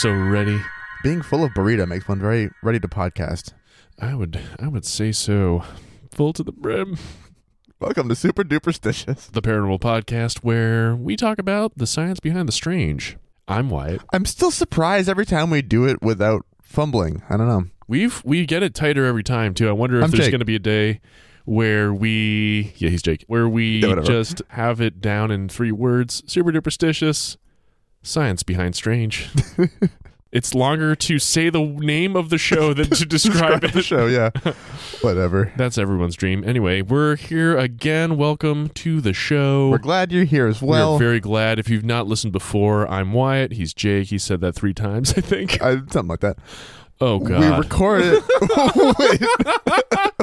So ready. Being full of burrito makes one very ready to podcast. I would I would say so. Full to the brim. Welcome to Super Duperstitious. The paranormal podcast where we talk about the science behind the strange. I'm Wyatt. I'm still surprised every time we do it without fumbling. I don't know. We've we get it tighter every time too. I wonder if I'm there's Jake. going to be a day where we yeah he's Jake where we Yeah, just have it down in three words: super duperstitious, science behind strange. it's longer to say the name of the show than to describe the it. show, yeah. Whatever. That's everyone's dream. Anyway, we're here again. Welcome to the show. We're glad you're here as well. We're very glad. If you've not listened before, I'm Wyatt. He's Jake. He said that three times, I think. I, something like that. Oh God. We record it.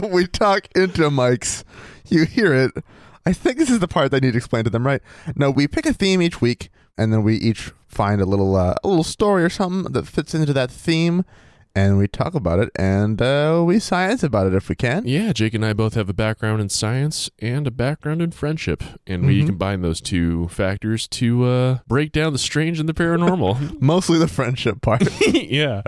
Wait. we talk into mics. You hear it. I think this is the part that I need to explain to them, right? No, we pick a theme each week, and then we each find a little uh, a little story or something that fits into that theme, and we talk about it, and uh, we science about it if we can. yeah, Jake and I both have a background in science and a background in friendship, and we Mhm. combine those two factors to uh, break down the strange and the paranormal. Mostly the friendship part. yeah.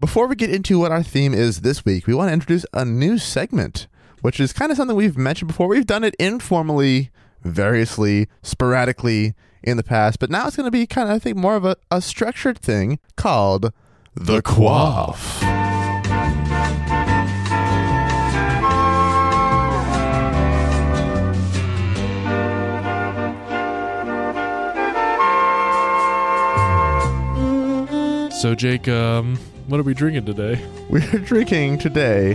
Before we get into what our theme is this week, we want to introduce a new segment, which is kind of something we've mentioned before. We've done it informally, variously, sporadically in the past, but now it's going to be kind of, I think, more of a, a structured thing called The Quaff. So, Jake, um, what are we drinking today? We're drinking today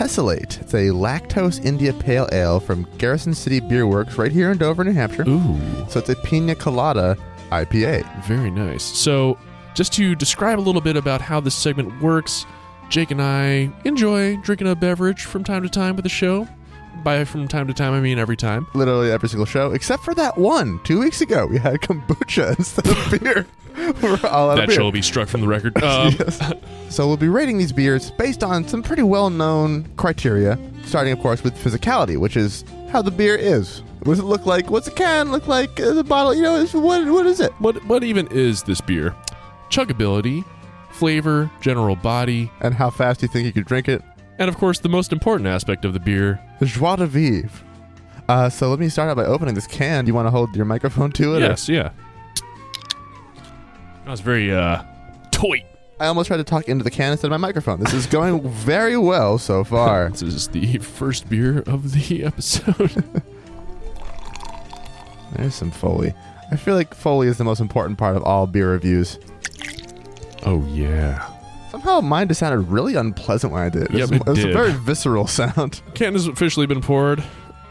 Tessellate. It's a lactose India Pale Ale from Garrison City Beer Works right here in Dover, New Hampshire. Ooh, So it's a pina colada IPA. very nice. So, just to describe a little bit about how this segment works, Jake and I enjoy drinking a beverage from time to time with the show. By from time to time, I mean every time. literally every single show, except for that one two weeks ago. We had kombucha instead of beer. We're all out That of beer. shall be struck from the record. Um, Yes. So we'll be rating these beers based on some pretty well-known criteria, starting, of course, with physicality, which is how the beer is. What does it look like? What's a can look like? The bottle, you know, what? What is it? What what even is this beer? Chuggability, flavor, general body, And how fast do you think you could drink it? And of course the most important aspect of the beer. The joie de vivre. Uh, so let me start out by opening this can. Do you want to hold your microphone to it? or- Yes, yeah. That was very uh toy. I almost tried to talk into the can instead of my microphone. This is going very well so far. This is the first beer of the episode. There's some Foley. I feel like Foley is the most important part of all beer reviews. oh yeah. Somehow mine just sounded really unpleasant when I did it. Yep, was, it was a very visceral sound. Can has officially been poured.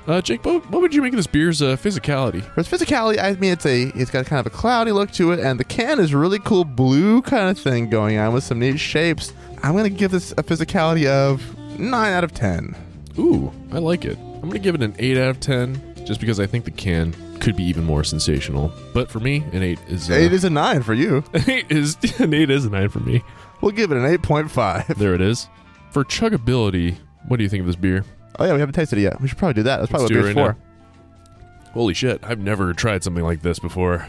Uh, Jake, what, what would you make of this beer's uh, physicality? For its physicality, I mean, it's a it's got kind of a cloudy look to it, and the can is really cool blue kind of thing going on with some neat shapes. I'm gonna give this a physicality of nine out of ten. Ooh, I like it. I'm gonna give it an eight out of ten, just because I think the can could be even more sensational. But for me, an eight is uh, Eight is a nine for you. an eight is an eight is a nine for me. We'll give it an eight point five. There it is. For chuggability, what do you think of this beer? Oh yeah, we haven't tasted it yet. We should probably do that. That's probably Let's what beer's right for. Holy shit, I've never tried something like this before.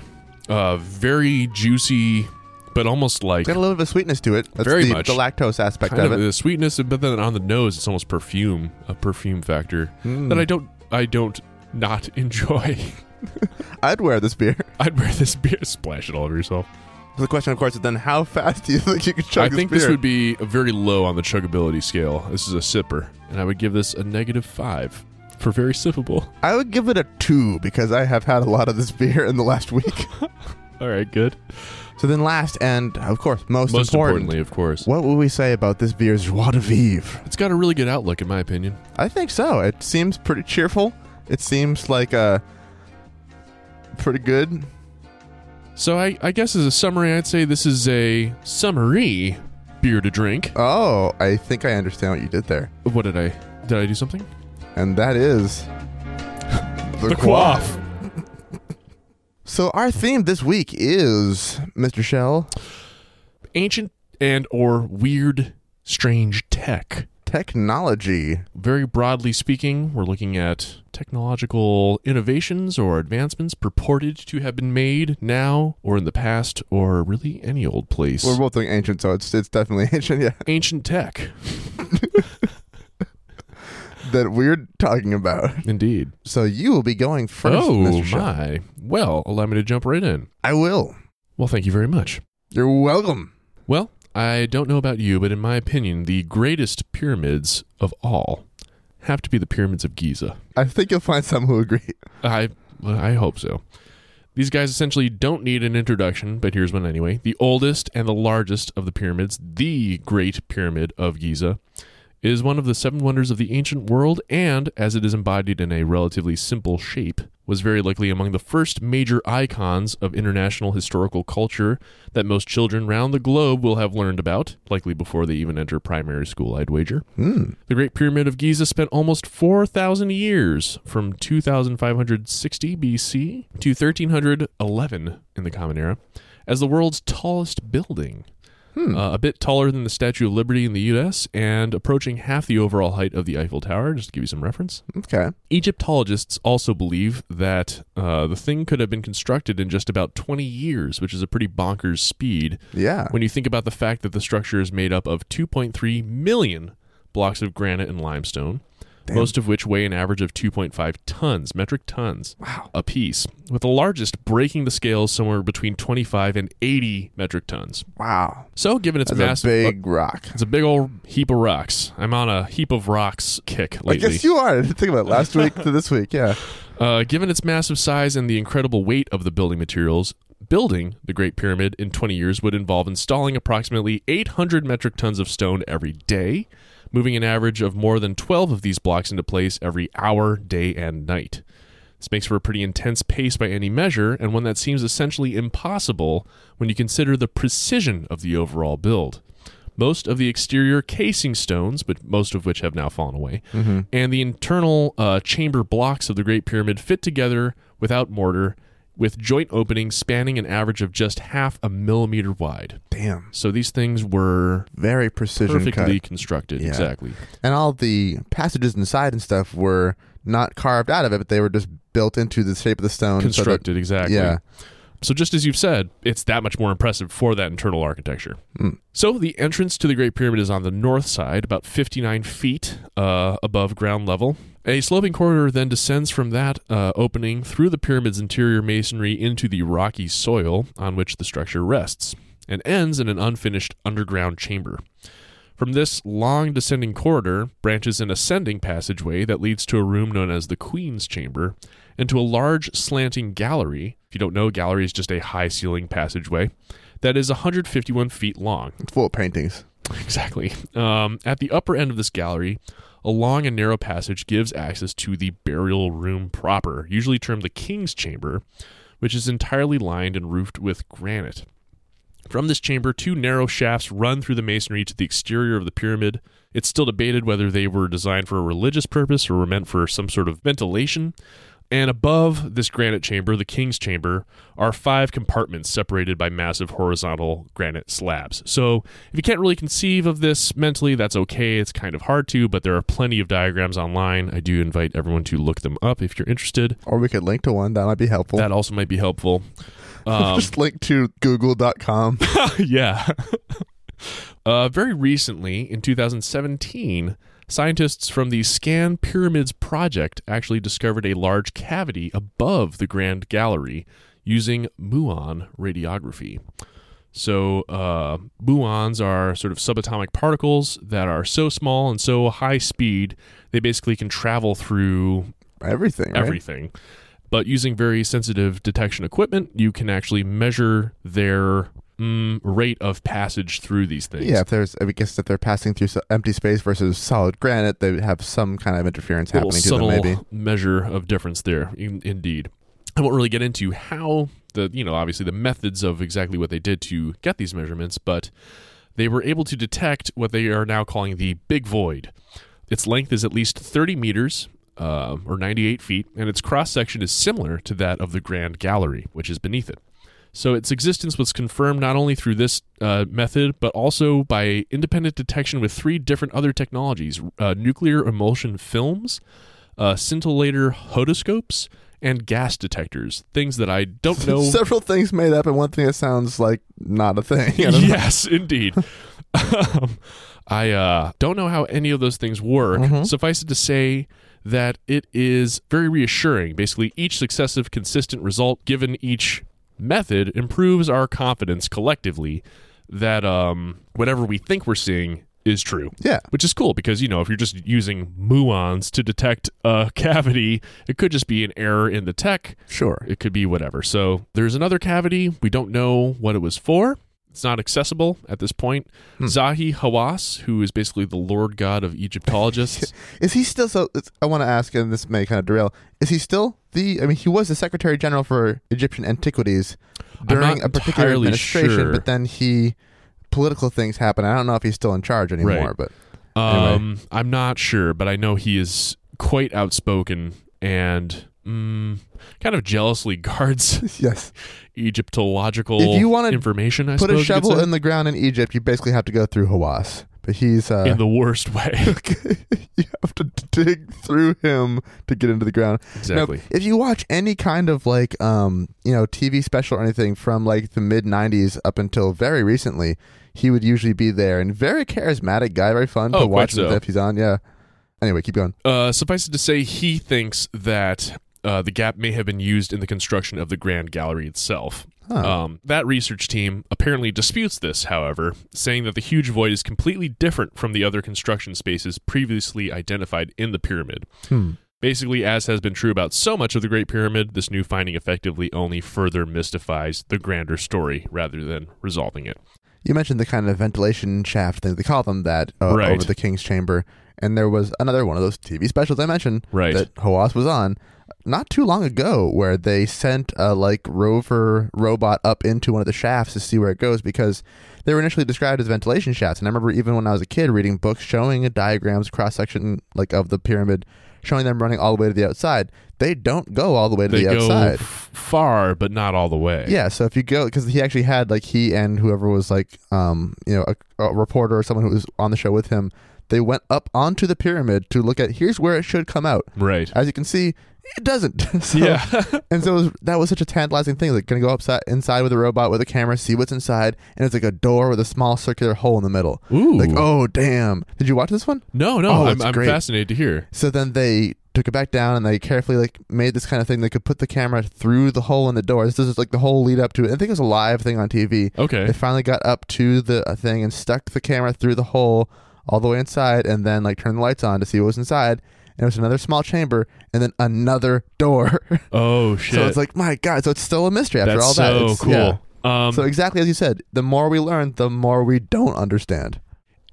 Uh, very juicy, but almost like It's got a little bit of sweetness to it. That's Very the, much. the lactose aspect kind of of it. the sweetness, but then on the nose, it's almost perfume, a perfume factor Mm. that I don't, I don't not enjoy. I'd wear this beer. I'd wear this beer, splash it all over yourself. So the question, of course, is then how fast do you think you could chug I this think beer? this would be very low on the chuggability scale. This is a sipper, and I would give this a negative five for very sippable. I would give it a two because I have had a lot of this beer in the last week. All right, good. so then, last and of course most, Most important, importantly, of course, what would we say about this beer's joie de vivre? it's got a really good outlook, in my opinion. I think so. It seems pretty cheerful. It seems like uh, pretty good. So I, I guess as a summary, I'd say this is a summary beer to drink. Oh, I think I understand what you did there, What did I? Did I do something? and that is The quaff. So our theme this week is Mr. Shell Ancient and or weird, strange tech. Technology. Very broadly speaking, we're looking at technological innovations or advancements purported to have been made now or in the past or really any old place. We're both doing ancient, so it's it's definitely ancient. Yeah, Ancient tech, that we're talking about. indeed. So you will be going first. oh, my. Well, allow me to jump right in. I will. Well, thank you very much. You're welcome. Well, I don't know about you, but in my opinion, the greatest pyramids of all have to be the pyramids of Giza. I think you'll find some who agree. I I hope so. These guys essentially don't need an introduction, but here's one anyway. The oldest and the largest of the pyramids, the Great Pyramid of Giza, is one of the seven wonders of the ancient world, and as it is embodied in a relatively simple shape, was very likely among the first major icons of international historical culture that most children round the globe will have learned about, likely before they even enter primary school, I'd wager. Hmm. The Great Pyramid of Giza spent almost 4,000 years, from 2560 BC to 1311 in the Common Era, as the world's tallest building. Uh, a bit taller than the Statue of Liberty in the U.S. and approaching half the overall height of the Eiffel Tower, just to give you some reference. Okay. Egyptologists also believe that uh, the thing could have been constructed in just about 20 years, which is a pretty bonkers speed Yeah. when you think about the fact that the structure is made up of 2.3 million blocks of granite and limestone, Damn. most of which weigh an average of 2.5 tons, metric tons, Wow. a piece, with the largest breaking the scales somewhere between 25 and 80 metric tons. Wow. So, given its That's massive, a big rock. it's a big old heap of rocks. I'm on a heap of rocks kick lately. I guess you are. I didn't think about it last week to this week. Yeah. Uh, given its massive size and the incredible weight of the building materials, building the Great Pyramid in 20 years would involve installing approximately 800 metric tons of stone every day, moving an average of more than 12 of these blocks into place every hour, day, and night. This makes for a pretty intense pace by any measure, and one that seems essentially impossible when you consider the precision of the overall build. Most of the exterior casing stones, but most of which have now fallen away, and the internal uh, chamber blocks of the Great Pyramid fit together without mortar, with joint openings spanning an average of just half a millimeter wide. Damn. So these things were Very precision perfectly cut. constructed. Yeah. Exactly. And all the passages inside and stuff were not carved out of it, but they were just built into the shape of the stone. so that- Constructed, exactly. yeah. So just as you've said, it's that much more impressive for that internal architecture. Mm. So the entrance to the Great Pyramid is on the north side, about 59 feet uh, above ground level. A sloping corridor then descends from that uh, opening through the pyramid's interior masonry into the rocky soil on which the structure rests, and ends in an unfinished underground chamber. From this long descending corridor branches an ascending passageway that leads to a room known as the Queen's Chamber and to a large slanting gallery. If you don't know, gallery is just a high ceiling passageway that is 151 feet long. It's full of paintings. Exactly. Um, at the upper end of this gallery, a long and narrow passage gives access to the burial room proper, usually termed the King's Chamber, which is entirely lined and roofed with granite. From this chamber, two narrow shafts run through the masonry to the exterior of the pyramid. It's still debated whether they were designed for a religious purpose or were meant for some sort of ventilation. And above this granite chamber, the king's chamber, are five compartments separated by massive horizontal granite slabs. So, if you can't really conceive of this mentally, that's okay. It's kind of hard to, but there are plenty of diagrams online. I do invite everyone to look them up if you're interested. Or we could link to one. That might be helpful. That also might be helpful. Um, Just link to google.com. yeah. uh, very recently, in 2017, scientists from the Scan Pyramids Project actually discovered a large cavity above the Grand Gallery using muon radiography. So, uh, muons are sort of subatomic particles that are so small and so high speed, they basically can travel through Everything, right? everything. But using very sensitive detection equipment, you can actually measure their mm, rate of passage through these things. Yeah, if there's, I guess if they're passing through empty space versus solid granite, they have some kind of interference happening to them, maybe. measure of difference there. In, indeed, I won't really get into how the you know obviously the methods of exactly what they did to get these measurements, but they were able to detect what they are now calling the big void. Its length is at least 30 meters. Uh, or 98 feet, and its cross section is similar to that of the Grand Gallery, which is beneath it. So its existence was confirmed not only through this uh, method, but also by independent detection with three different other technologies uh, nuclear emulsion films, uh, scintillator hodoscopes, and gas detectors. Things that I don't know. Several things made up, and one thing that sounds like not a thing. Know. yes, indeed. um, I uh, don't know how any of those things work. Mhm. Suffice it to say that it is very reassuring. Basically, each successive consistent result given each method improves our confidence collectively that um, whatever we think we're seeing is true. Yeah. Which is cool because, you know, if you're just using muons to detect a cavity, it could just be an error in the tech. Sure. It could be whatever. So there's another cavity. We don't know what it was for. It's not accessible at this point. Hmm. Zahi Hawass, who is basically the lord god of Egyptologists. Is he still so? it's- I want to ask, and this may kind of derail. Is he still the? I mean, he was the Secretary General for Egyptian antiquities during a particular administration, sure. but then he political things happen. I don't know if he's still in charge anymore, Right. but Anyway. um, I'm not sure, but I know he is quite outspoken and mm, kind of jealously guards yes, Egyptological If you wanna information. I put a shovel in the ground in Egypt, you basically have to go through Hawass. But he's uh, in the worst way. you have to dig through him to get into the ground. exactly. Now, if you watch any kind of like um, you know, TV special or anything from like the mid '90s up until very recently, he would usually be there and very charismatic guy, very fun Oh, to watch so. if he's on. Yeah. Anyway, keep going. Uh, suffice it to say, he thinks that uh, the gap may have been used in the construction of the Grand Gallery itself. Huh. Um, that research team apparently disputes this, however, saying that the huge void is completely different from the other construction spaces previously identified in the pyramid. Hmm. Basically, as has been true about so much of the Great Pyramid, this new finding effectively only further mystifies the grander story rather than resolving it. You mentioned the kind of ventilation shaft thing. They call them that uh, Right. over the king's chamber. And there was another one of those TV specials I mentioned Right. that Hawass was on not too long ago where they sent a like rover robot up into one of the shafts to see where it goes because they were initially described as ventilation shafts. And I remember even when I was a kid reading books showing diagrams cross section like of the pyramid showing them running all the way to the outside. They don't go all the way to they the outside. f- far, but not all the way. Yeah, so if you go, because he actually had like he and whoever was like, um, you know, a, a reporter or someone who was on the show with him, they went up onto the pyramid to look at here's where it should come out. Right. As you can see, it doesn't. so, yeah. and so it was, that was such a tantalizing thing. Like, gonna go upside inside with a robot with a camera, see what's inside, and it's like a door with a small circular hole in the middle. Ooh. Like, oh damn! Did you watch this one? No, no, Oh, I'm, I'm fascinated to hear. So then they took it back down and they carefully like made this kind of thing. They could put the camera through the hole in the door. This is like the whole lead up to it. I think it was a live thing on TV. Okay. They finally got up to the uh, thing and stuck the camera through the hole all the way inside, and then like turned the lights on to see what was inside. And it was another small chamber, and then another door. Oh shit. so it's like, my God! So it's still a mystery after That's all that. so It's- cool. yeah. Um, So exactly as you said, the more we learn, the more we don't understand.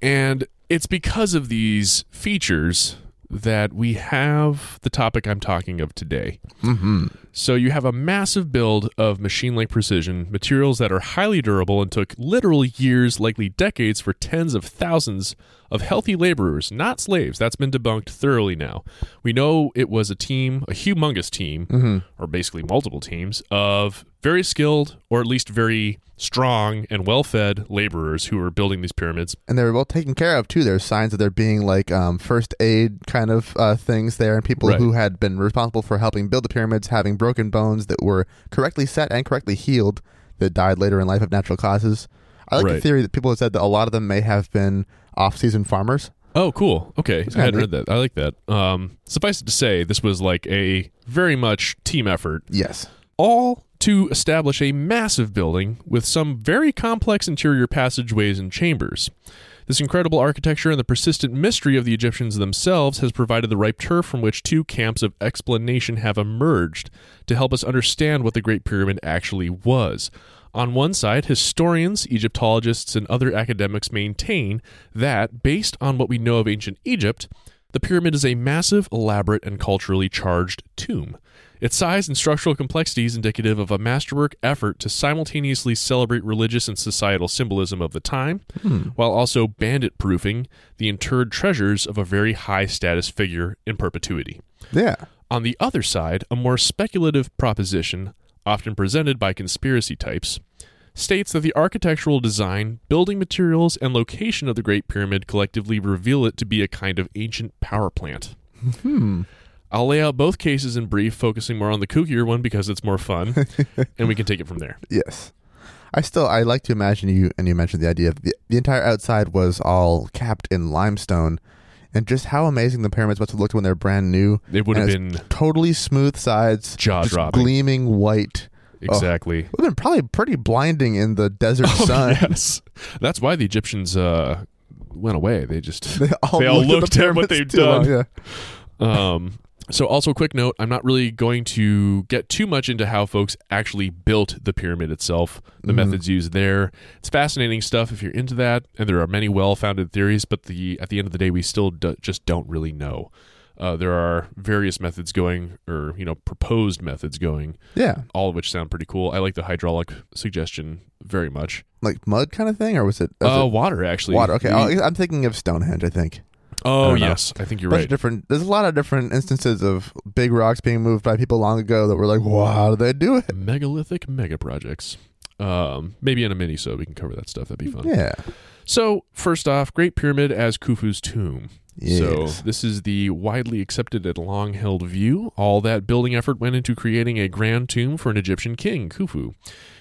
and it's because of these features that we have the topic I'm talking of today. Mm-hmm. So you have a massive build of machine-like precision, materials that are highly durable and took literal years, likely decades, for tens of thousands of healthy laborers, not slaves. That's been debunked thoroughly now. We know it was a team, a humongous team, Mm-hmm. or basically multiple teams of very skilled, or at least very strong and well-fed laborers who were building these pyramids. and they were well taken care of too. There's signs of there being like um, first aid kind of uh, things there, and people Right. who had been responsible for helping build the pyramids having broken bones that were correctly set and correctly healed that died later in life of natural causes. I like the theory that people have said that a lot of them may have been off-season farmers. Oh, cool. Okay. I hadn't read that. I like that. Um, suffice it to say, this was like a very much team effort, Yes. all to establish a massive building with some very complex interior passageways and chambers. This incredible architecture and the persistent mystery of the Egyptians themselves has provided the ripe turf from which two camps of explanation have emerged to help us understand what the Great Pyramid actually was. On one side, historians, Egyptologists, and other academics maintain that, based on what we know of ancient Egypt, the pyramid is a massive, elaborate, and culturally charged tomb. Its size and structural complexity is indicative of a masterwork effort to simultaneously celebrate religious and societal symbolism of the time, while also bandit proofing the interred treasures of a very high status figure in perpetuity. Yeah. On the other side, a more speculative proposition often presented by conspiracy types, states that the architectural design, building materials, and location of the Great Pyramid collectively reveal it to be a kind of ancient power plant. Hmm. I'll lay out both cases in brief, focusing more on the kookier one because it's more fun, and we can take it from there. Yes. I still I like to imagine you and you mentioned the idea of the, the entire outside was all capped in limestone and just how amazing the pyramids must have looked when they're brand new. It would have been Totally smooth sides, jaw dropping, gleaming white. Exactly. It would have been probably pretty blinding in the desert Oh, sun. yes. That's why the Egyptians uh, went away. They just They all, They all looked, at, the at what they've long, done. Yeah. Um, so, also, a quick note I'm not really going to get too much into how folks actually built the pyramid itself, the Mhm. methods used there. It's fascinating stuff if you're into that, and there are many well founded theories, but the at the end of the day, we still do, just don't really know. Uh, there are various methods going, or, you know, proposed methods going, Yeah. all of which sound pretty cool. I like the hydraulic suggestion very much. Like mud kind of thing, or was it, was Uh, it water, actually. water? Okay, We- oh, I'm thinking of Stonehenge. I think. Oh, don't know. yes. I think you're right. different. There's a lot of different instances of big rocks being moved by people long ago that were like, "Wow, how did they do it?" Megalithic mega projects. Um, maybe in a mini so we can cover that stuff. That'd be fun. Yeah. So, first off, Great Pyramid as Khufu's tomb. So, this is the widely accepted and long held view. All that building effort went into creating a grand tomb for an Egyptian king, Khufu.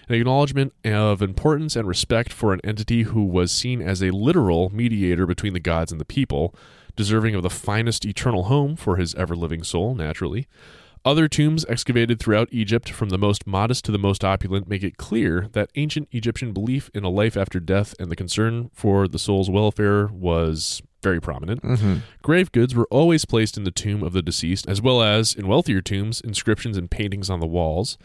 An acknowledgement of importance and respect for an entity who was seen as a literal mediator between the gods and the people, deserving of the finest eternal home for his ever living soul, naturally. Other tombs excavated throughout Egypt, from the most modest to the most opulent, make it clear that ancient Egyptian belief in a life after death and the concern for the soul's welfare was very prominent. Mhm. Grave goods were always placed in the tomb of the deceased, as well as, in wealthier tombs, inscriptions and paintings on the walls.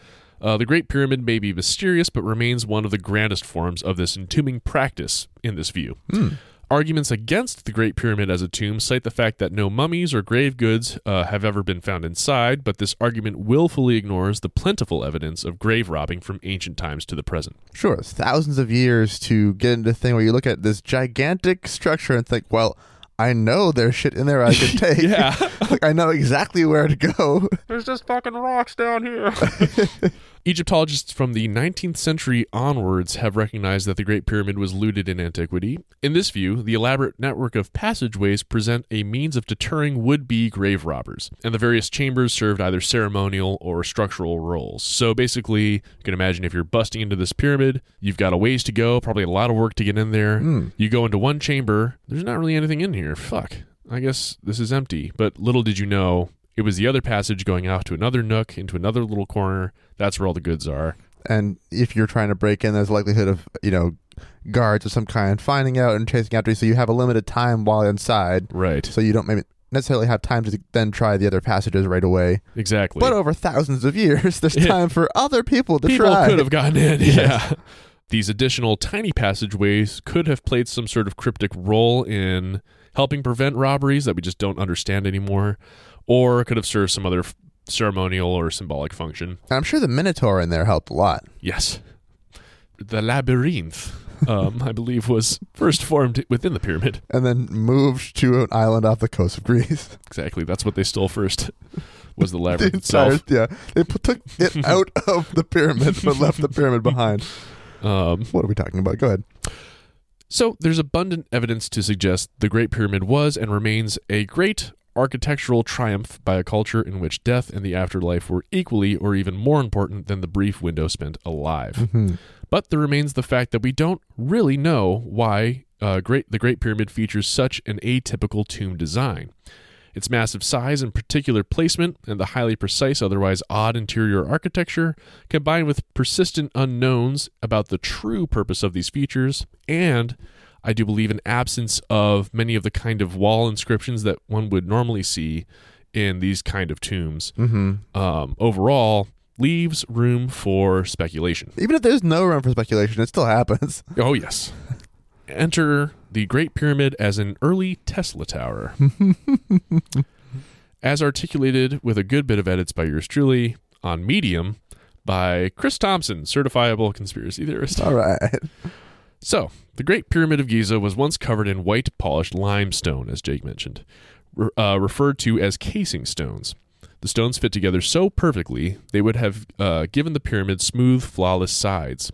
Uh, the Great Pyramid may be mysterious, but remains one of the grandest forms of this entombing practice in this view. Hmm. Arguments against the Great Pyramid as a tomb cite the fact that no mummies or grave goods uh, have ever been found inside, but this argument willfully ignores the plentiful evidence of grave robbing from ancient times to the present. Sure, thousands of years to get into a thing where you look at this gigantic structure and think, "Well, I know there's shit in there I could take. Yeah. like I know exactly where to go." There's just fucking rocks down here. Egyptologists from the 19th century onwards have recognized that the Great Pyramid was looted in antiquity. In this view, the elaborate network of passageways present a means of deterring would be grave robbers, and the various chambers served either ceremonial or structural roles. So basically, you can imagine if you're busting into this pyramid, you've got a ways to go, probably a lot of work to get in there. Hmm. You go into one chamber, there's not really anything in here. Fuck. I guess this is empty. But little did you know, it was the other passage going out to another nook, into another little corner. That's where all the goods are. And if you're trying to break in, there's a likelihood of you know guards of some kind finding out and chasing after you. So you have a limited time while inside, Right. so you don't maybe necessarily have time to then try the other passages right away. Exactly. But over thousands of years, there's Yeah. time for other people to People try. could have gotten in. Yes. Yeah. These additional tiny passageways could have played some sort of cryptic role in helping prevent robberies that we just don't understand anymore, or could have served some other f- ceremonial or symbolic function. And I'm sure the Minotaur in there helped a lot. Yes. The labyrinth, um, I believe, was first formed within the pyramid. And then moved to an island off the coast of Greece. Exactly. That's what they stole first. Was the The labyrinth entire, itself? yeah, they put, took it out of the pyramid, but left the pyramid behind. Um, What are we talking about? Go ahead. so there's abundant evidence to suggest the Great Pyramid was and remains a great architectural triumph by a culture in which death and the afterlife were equally or even more important than the brief window spent alive. Mm-hmm. But there remains the fact that we don't really know why uh, great, the Great Pyramid features such an atypical tomb design. Its massive size and particular placement, and the highly precise, otherwise odd interior architecture, combined with persistent unknowns about the true purpose of these features, and I do believe an absence of many of the kind of wall inscriptions that one would normally see in these kind of tombs, Mm-hmm. um, overall leaves room for speculation. Even if there's no room for speculation, it still happens. Oh, yes. Enter the Great Pyramid as an early Tesla tower. as articulated with a good bit of edits by yours truly on Medium by Chris Thompson, certifiable conspiracy theorist. All right. So, the Great Pyramid of Giza was once covered in white polished limestone, as Jake mentioned, re- uh, referred to as casing stones. The stones fit together so perfectly, they would have uh, given the pyramid smooth, flawless sides.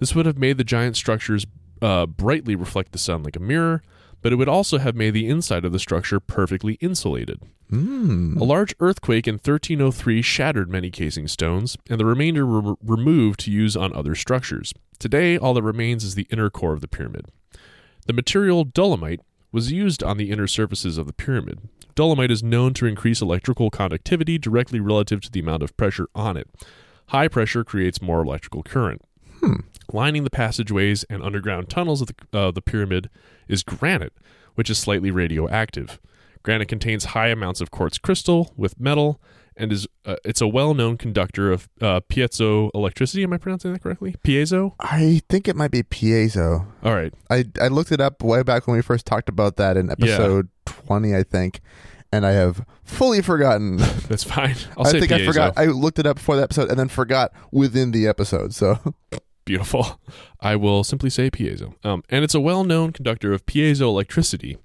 This would have made the giant structures uh, brightly reflect the sun like a mirror, but it would also have made the inside of the structure perfectly insulated. Hmm. A large earthquake in 1303 shattered many casing stones, and the remainder were removed to use on other structures. Today, all that remains is the inner core of the pyramid. The material dolomite was used on the inner surfaces of the pyramid. Dolomite is known to increase electrical conductivity directly relative to the amount of pressure on it. High pressure creates more electrical current. Hmm. Lining the passageways and underground tunnels of the, uh, the pyramid is granite, which is slightly radioactive. Granite contains high amounts of quartz crystal with metal and is uh, it's a well-known conductor of uh, piezo electricity. Am I pronouncing that correctly? Piezo. I think it might be piezo. All right. I I looked it up way back when we first talked about that in episode twenty, I think, and I have fully forgotten. That's fine. I'll I think I forgot. I looked it up before the episode and then forgot within the episode. So Beautiful. I will simply say piezo. Um, and it's a well-known conductor of piezoelectricity.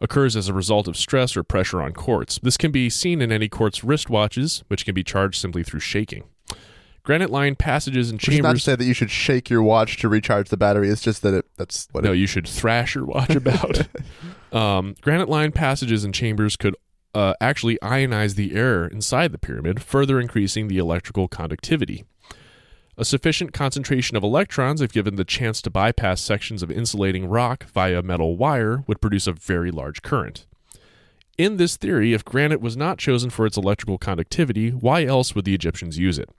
Occurs as a result of stress or pressure on quartz. This can be seen in any quartz wristwatches, which can be charged simply through shaking. Granite-lined passages and which is not to chambers. say that you should shake your watch to recharge the battery. It's just that it that's what No, it you should thrash your watch about. um, granite-lined passages and chambers could uh, actually ionize the air inside the pyramid, further increasing the electrical conductivity. A sufficient concentration of electrons, if given the chance to bypass sections of insulating rock via metal wire, would produce a very large current. In this theory, if granite was not chosen for its electrical conductivity, why else would the Egyptians use it?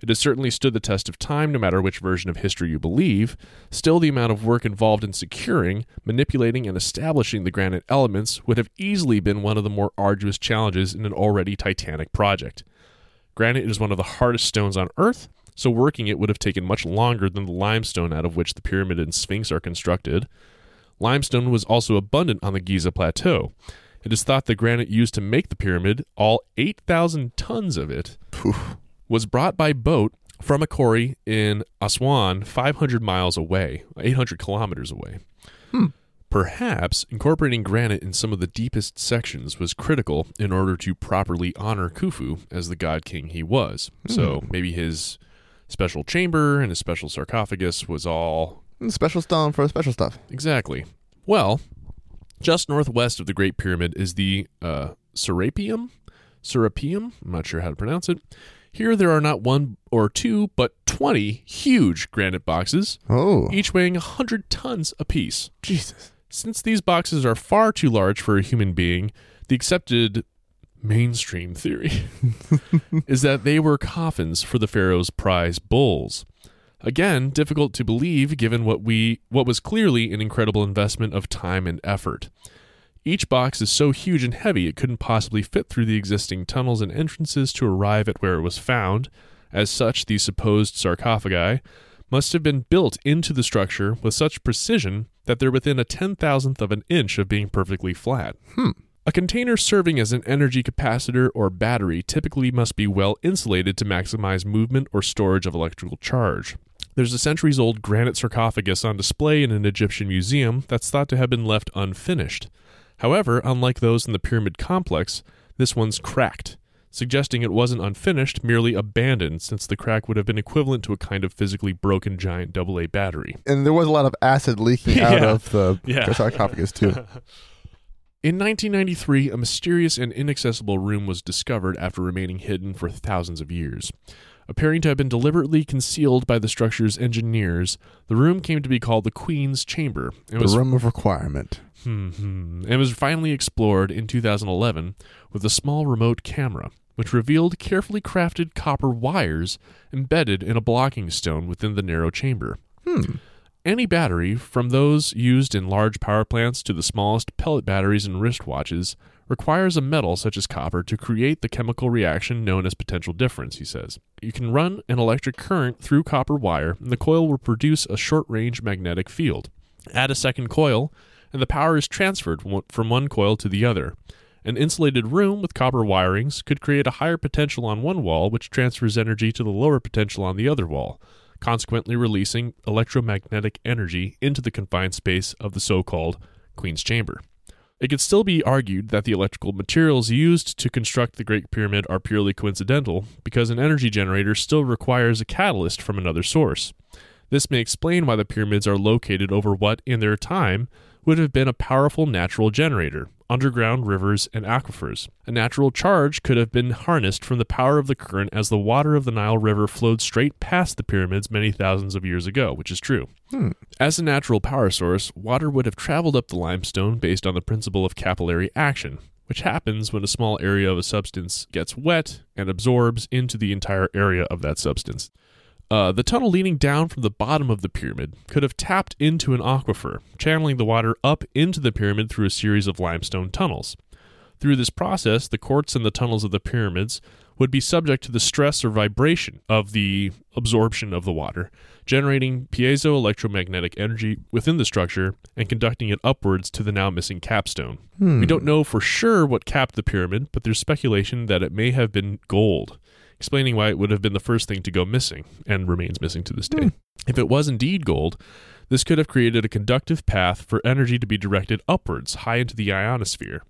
It has certainly stood the test of time, no matter which version of history you believe. Still, the amount of work involved in securing, manipulating, and establishing the granite elements would have easily been one of the more arduous challenges in an already titanic project. Granite is one of the hardest stones on Earth, so working it would have taken much longer than the limestone out of which the pyramid and sphinx are constructed. Limestone was also abundant on the Giza plateau. It is thought the granite used to make the pyramid, all 8,000 tons of it, Poof. was brought by boat from a quarry in Aswan, 500 miles away, 800 kilometers away. Hmm. Perhaps incorporating granite in some of the deepest sections was critical in order to properly honor Khufu as the god king he was. So maybe his special chamber and a special sarcophagus was all special stone for special stuff. Exactly. Well, just northwest of the Great Pyramid is the uh, Serapeum. Serapeum. I'm not sure how to pronounce it. Here there are not one or two, but 20 huge granite boxes, Oh, each weighing 100 tons apiece. Jesus! Since these boxes are far too large for a human being, the accepted mainstream theory is that they were coffins for the pharaoh's prize bulls. Again, difficult to believe given what we what was clearly an incredible investment of time and effort. Each box is so huge and heavy it couldn't possibly fit through the existing tunnels and entrances to arrive at where it was found. As such, the supposed sarcophagi must have been built into the structure with such precision that they're within a ten thousandth of an inch of being perfectly flat. Hmm. A container serving as an energy capacitor or battery typically must be well insulated to maximize movement or storage of electrical charge. There's a centuries old granite sarcophagus on display in an Egyptian museum that's thought to have been left unfinished. However, unlike those in the pyramid complex, this one's cracked, suggesting it wasn't unfinished, merely abandoned, since the crack would have been equivalent to a kind of physically broken giant AA battery. And there was a lot of acid leaking out of the Yeah. sarcophagus too. In 1993, a mysterious and inaccessible room was discovered after remaining hidden for thousands of years. Appearing to have been deliberately concealed by the structure's engineers, the room came to be called the Queen's Chamber. It the room of requirement. Hmm, hmm. And was finally explored in 2011 with a small remote camera, which revealed carefully crafted copper wires embedded in a blocking stone within the narrow chamber. Hmm. Any battery, from those used in large power plants to the smallest pellet batteries and wristwatches, requires a metal such as copper to create the chemical reaction known as potential difference, he says. You can run an electric current through copper wire, and the coil will produce a short range magnetic field. Add a second coil, and the power is transferred from one coil to the other. An insulated room with copper wirings could create a higher potential on one wall, which transfers energy to the lower potential on the other wall, consequently releasing electromagnetic energy into the confined space of the so called Queen's Chamber. It could still be argued that the electrical materials used to construct the Great Pyramid are purely coincidental, because an energy generator still requires a catalyst from another source. This may explain why the pyramids are located over what, in their time, would have been a powerful natural generator, underground rivers and aquifers. A natural charge could have been harnessed from the power of the current as the water of the Nile River flowed straight past the pyramids many thousands of years ago, which is true. Hmm. As a natural power source, water would have traveled up the limestone based on the principle of capillary action, which happens when a small area of a substance gets wet and absorbs into the entire area of that substance. Uh, the tunnel leading down from the bottom of the pyramid could have tapped into an aquifer, channeling the water up into the pyramid through a series of limestone tunnels. Through this process, the quartz and the tunnels of the pyramids would be subject to the stress or vibration of the absorption of the water, generating piezoelectromagnetic energy within the structure and conducting it upwards to the now missing capstone. Hmm. We don't know for sure what capped the pyramid, but there's speculation that it may have been gold, explaining why it would have been the first thing to go missing and remains missing to this day. Hmm. If it was indeed gold, this could have created a conductive path for energy to be directed upwards, high into the ionosphere.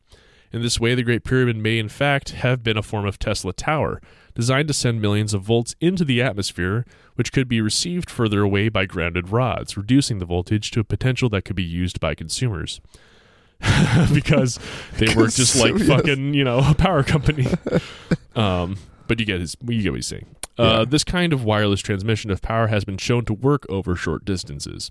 In this way, the Great Pyramid may in fact have been a form of Tesla Tower, designed to send millions of volts into the atmosphere, which could be received further away by grounded rods, reducing the voltage to a potential that could be used by consumers. because they work just like fucking, you know, a power company. Um, but you get his, you get what he's saying. Uh, Yeah. This kind of wireless transmission of power has been shown to work over short distances.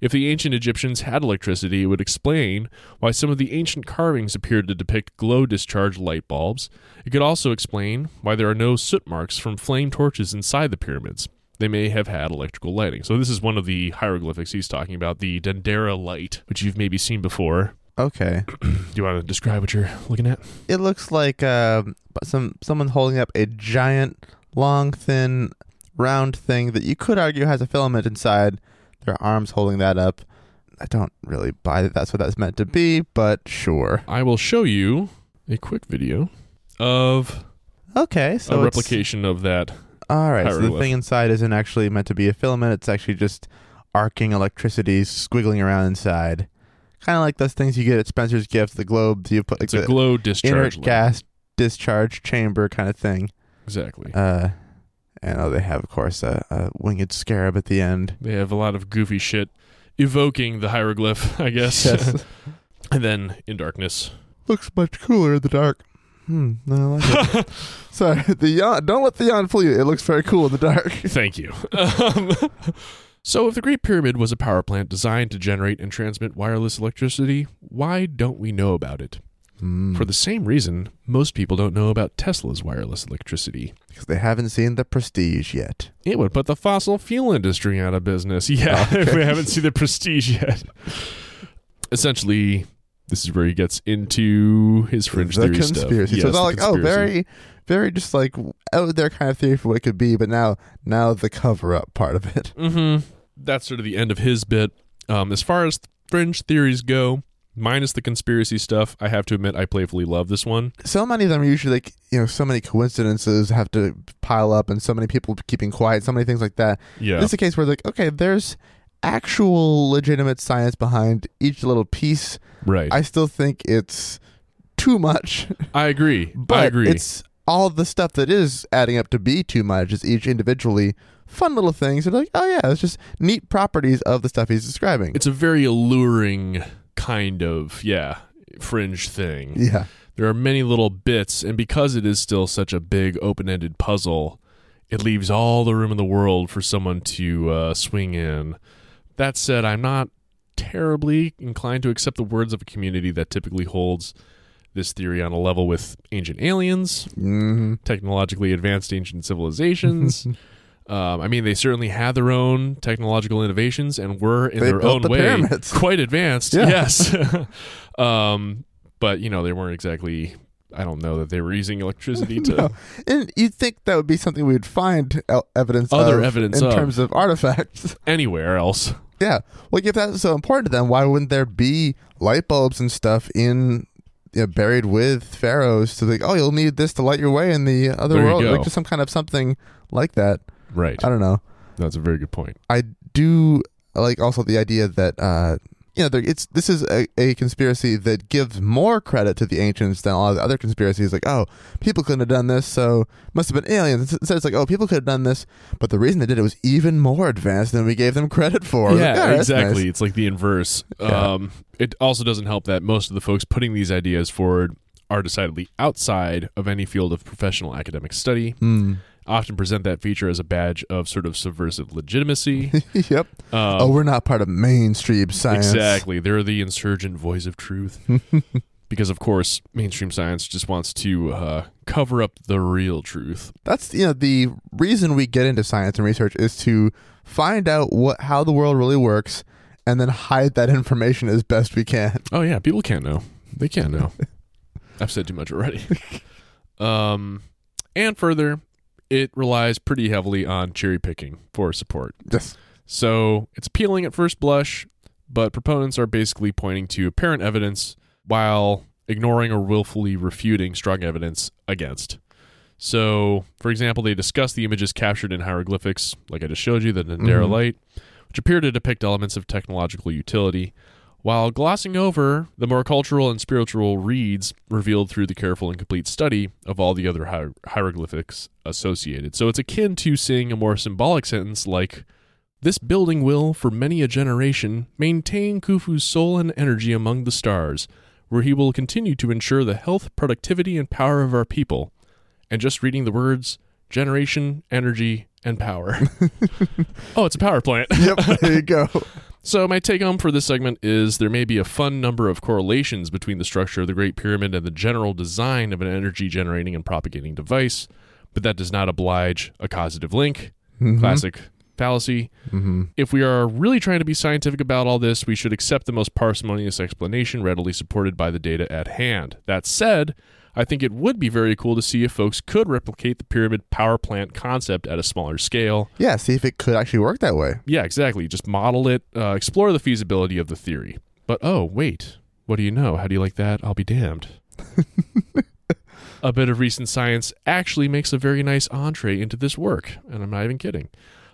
If the ancient Egyptians had electricity, it would explain why some of the ancient carvings appeared to depict glow discharge light bulbs. It could also explain why there are no soot marks from flame torches inside the pyramids. They may have had electrical lighting. So, this is one of the hieroglyphics he's talking about, the Dendera light, which you've maybe seen before. Okay. Do you want to describe what you're looking at? It looks like um, some someone holding up a giant, long, thin, round thing that you could argue has a filament inside. Their arms holding that up. I don't really buy that that's what that's meant to be, but sure. I will show you a quick video of Okay, so a replication of that. All right, so the thing inside isn't actually meant to be a filament. It's actually just arcing electricity squiggling around inside. Kind of like those things you get at Spencer's Gift, the globes you put like It's a the glow discharge. inert gas discharge chamber kind of thing. Exactly. Uh, and oh, they have, of course, a, a winged scarab at the end. They have a lot of goofy shit evoking the hieroglyph, I guess. Yes. and then in darkness. Looks much cooler in the dark. Hmm, no, I like it. Sorry, the yawn. Don't let the yawn fool you. It looks very cool in the dark. Thank you. Um, so, if the Great Pyramid was a power plant designed to generate and transmit wireless electricity, why don't we know about it? Hmm, For the same reason, most people don't know about Tesla's wireless electricity. because they haven't seen the prestige yet. It would put the fossil fuel industry out of business. Yeah, if we haven't seen the prestige yet. Essentially, this is where he gets into his fringe the theory conspiracy. stuff. so Yes, it's all like, oh, very, very just like out there kind of theory for what it could be. But now, now the cover up part of it. Mm-hmm. That's sort of the end of his bit. Um, as far as fringe theories go, minus the conspiracy stuff, I have to admit I playfully love this one. So many of them are usually like, you know, so many coincidences have to pile up, and so many people keeping quiet, so many things like that. Yeah. This is a case where like, okay, there's actual legitimate science behind each little piece. right. I still think it's too much, I agree. but I agree. it's all the stuff that is adding up to be too much is each individually fun little things. They're like, oh yeah, it's just neat properties of the stuff he's describing. it's a very alluring kind of, yeah, fringe thing. yeah, There are many little bits, and because it is still such a big open ended puzzle, it leaves all the room in the world for someone to uh, swing in. That said, I'm not terribly inclined to accept the words of a community that typically holds this theory on a level with ancient aliens, hmm technologically advanced ancient civilizations. um, I mean, they certainly had their own technological innovations and were in They their own the way pyramids. quite advanced. Yeah. Yes. um, but you know, they weren't exactly. I don't know that they were using electricity to. No. And you'd think that would be something we would find el- evidence Other of evidence in of. terms of artifacts. anywhere else. yeah. Well, if that's so important to them, why wouldn't there be light bulbs and stuff in you know, buried with pharaohs to like, oh, you'll need this to light your way in the other There world, like just some kind of something like that. Right. I don't know. That's a very good point. I do like also the idea that uh, you know, there- it's this is a, a conspiracy that gives more credit to the ancients than all the other conspiracies. Like, oh, people couldn't have done this, so must have been aliens. Instead, it's like, oh, people could have done this, but the reason they did it was even more advanced than we gave them credit for. It's like, Yeah, that's nice. exactly. It's like the inverse. Yeah. Um, it also doesn't help that most of the folks putting these ideas forward are decidedly outside of any field of professional academic study. Hmm. Often present that feature as a badge of sort of subversive legitimacy. yep. Um, oh, we're not part of mainstream science. Exactly. They're the insurgent voice of truth. because, of course, mainstream science just wants to uh, cover up the real truth. That's you know the reason we get into science and research is to find out what how the world really works and then hide that information as best we can. Oh, yeah. People can't know. They can't know. I've said too much already. um, and further, it relies pretty heavily on cherry picking for support. Just So it's appealing at first blush, but proponents are basically pointing to apparent evidence while ignoring or willfully refuting strong evidence against. So, for example, they discuss the images captured in hieroglyphics, like I just showed you, the Dendera Mhm. light, which appear to depict elements of technological utility, while glossing over the more cultural and spiritual reads revealed through the careful and complete study of all the other hier- hieroglyphics associated. So it's akin to seeing a more symbolic sentence like, this building will, for many a generation, maintain Khufu's soul and energy among the stars, where he will continue to ensure the health, productivity, and power of our people. And just reading the words generation, energy, and power. oh, it's a power plant. yep, there you go. So, my take home for this segment is there may be a fun number of correlations between the structure of the Great Pyramid and the general design of an energy generating and propagating device, but that does not oblige a causative link. Mhm. Classic fallacy. Mhm. If we are really trying to be scientific about all this, we should accept the most parsimonious explanation readily supported by the data at hand. That said, I think it would be very cool to see if folks could replicate the pyramid power plant concept at a smaller scale. Yeah, see if it could actually work that way. Yeah, exactly. Just model it, uh, explore the feasibility of the theory. But oh, wait. What do you know? How do you like that? I'll be damned. a bit of recent science actually makes a very nice entree into this work, and I'm not even kidding.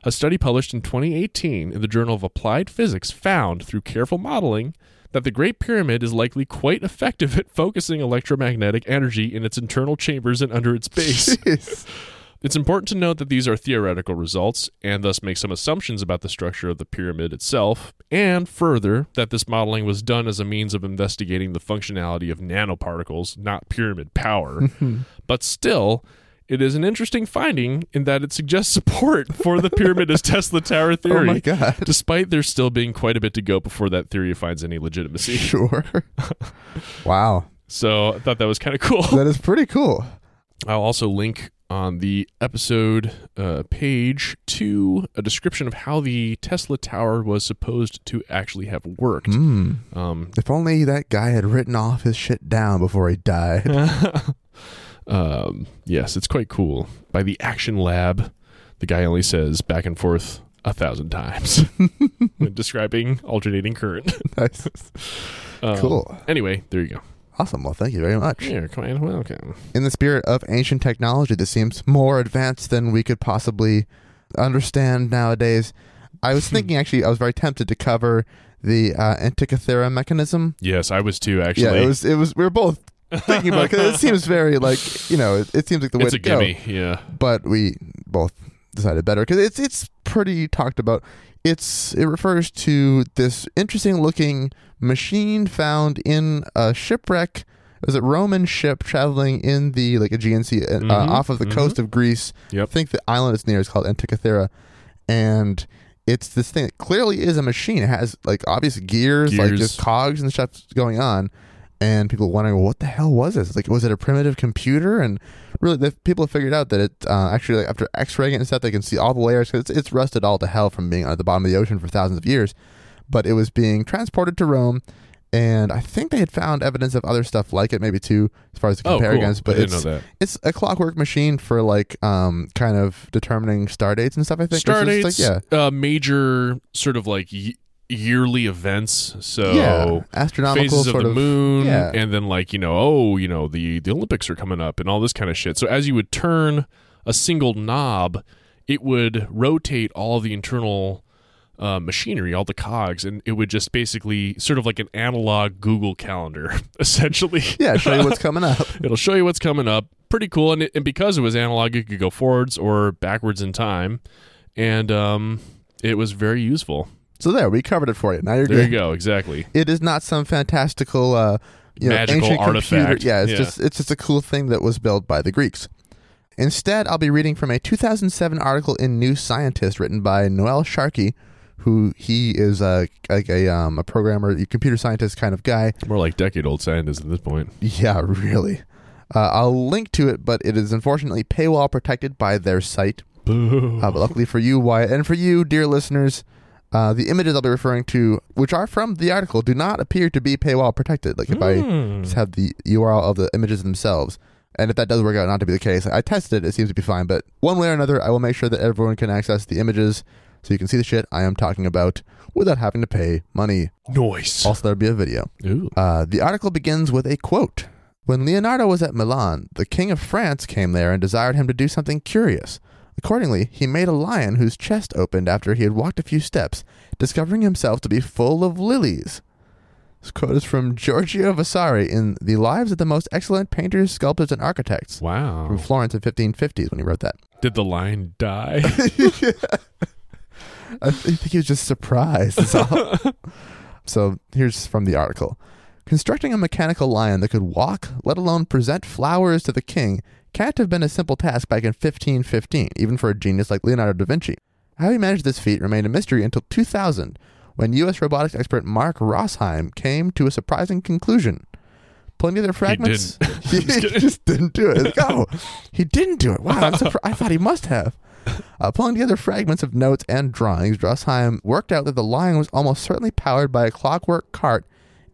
A study published in 2018 in the Journal of Applied Physics found, through careful modeling, that the Great Pyramid is likely quite effective at focusing electromagnetic energy in its internal chambers and under its base. Jeez. It's important to note that these are theoretical results and thus make some assumptions about the structure of the pyramid itself, and further, that this modeling was done as a means of investigating the functionality of nanoparticles, not pyramid power. but still, it is an interesting finding in that it suggests support for the pyramid as Tesla Tower theory. oh my god. despite there still being quite a bit to go before that theory finds any legitimacy. Sure. wow. So I thought that was kind of cool. That is pretty cool. I'll also link on the episode uh, page to a description of how the Tesla Tower was supposed to actually have worked. Mm. Um, If only that guy had written off his shit down before he died. Um, yes, it's quite cool. By the Action Lab, the guy only says back and forth a thousand times when describing alternating current. Nice. Um, Cool. Anyway, there you go. Awesome. Well, thank you very much. Come on, welcome. In the spirit of ancient technology that seems more advanced than we could possibly understand nowadays, I was thinking actually, I was very tempted to cover the uh, Antikythera mechanism. Yes, I was too. Actually, Yeah, it was. It was. We were both thinking about it 'cause it seems very like you know, it, it seems like the way it's to a go. gimme. Yeah. But we both decided better because it's it's pretty talked about. It's it refers to this interesting looking machine found in a shipwreck. It was a Roman ship traveling in the like Aegean Sea uh, Mhm, off of the mhm. coast of Greece. Yep. I think the island it's near is called Antikythera, and it's this thing that clearly is a machine. It has like obvious gears, like just cogs and stuff going on. And people wondering, well, what the hell was this? Like, was it a primitive computer? And really, the people have figured out that it uh, actually, like, after X-raying it and stuff, they can see all the layers because it's, it's rusted all to hell from being at the bottom of the ocean for thousands of years. But it was being transported to Rome, and I think they had found evidence of other stuff like it, maybe too, as far as to Oh, compare cool. against. But I didn't it's know that. it's a clockwork machine for like um kind of determining star dates and stuff. I think Star dates, like, yeah, uh, major sort of like y- yearly events. So yeah, astronomical phases of the of. moon, yeah. and then like you know, oh, you know, the the Olympics are coming up and all this kind of shit. So as you would turn a single knob, it would rotate all the internal uh, machinery, all the cogs, and it would just basically sort of like an analog Google Calendar, essentially. Yeah, show you what's coming up. It'll show you what's coming up. Pretty cool, and, it, and because it was analog, you could go forwards or backwards in time, and um, it was very useful. So there, we covered it for you. Now you're good. There good. you go, exactly. It is not some fantastical, uh, you know, Magical ancient computer. artifact. Yeah, it's Yeah. just it's just a cool thing that was built by the Greeks. Instead, I'll be reading from a 2007 article in New Scientist written by Noel Sharkey, who he is a like a um, a programmer, a computer scientist kind of guy. More like decade-old scientists at this point. Yeah, really. Uh, I'll link to it, but it is unfortunately paywall protected by their site. Boo. Uh, but luckily for you, Wyatt, and for you, dear listeners, uh, the images I'll be referring to, which are from the article, do not appear to be paywall protected. Like if I Hmm. just have the URL of the images themselves, and if that does work out not to be the case, I tested it; it seems to be fine. But one way or another, I will make sure that everyone can access the images, so you can see the shit I am talking about without having to pay money. Noise. Also, there'll be a video. Ooh. Uh, the article begins with a quote. When Leonardo was at Milan, the King of France came there and desired him to do something curious. Accordingly, he made a lion whose chest opened after he had walked a few steps, discovering himself to be full of lilies. This quote is from Giorgio Vasari in The Lives of the Most Excellent Painters, Sculptors, and Architects Wow. from Florence in 1550s when he wrote that. Did the lion die? I think he was just surprised. so here's from the article. Constructing a mechanical lion that could walk, let alone present flowers to the king, can't have been a simple task back in 1515, even for a genius like Leonardo da Vinci. How he managed this feat remained a mystery until 2000, when U.S. robotics expert Mark Rosheim came to a surprising conclusion. Pulling together fragments, he, just didn't do it. Like, oh, he didn't do it. Wow. I thought he must have. Uh, pulling together fragments of notes and drawings, Rosheim worked out that the lion was almost certainly powered by a clockwork cart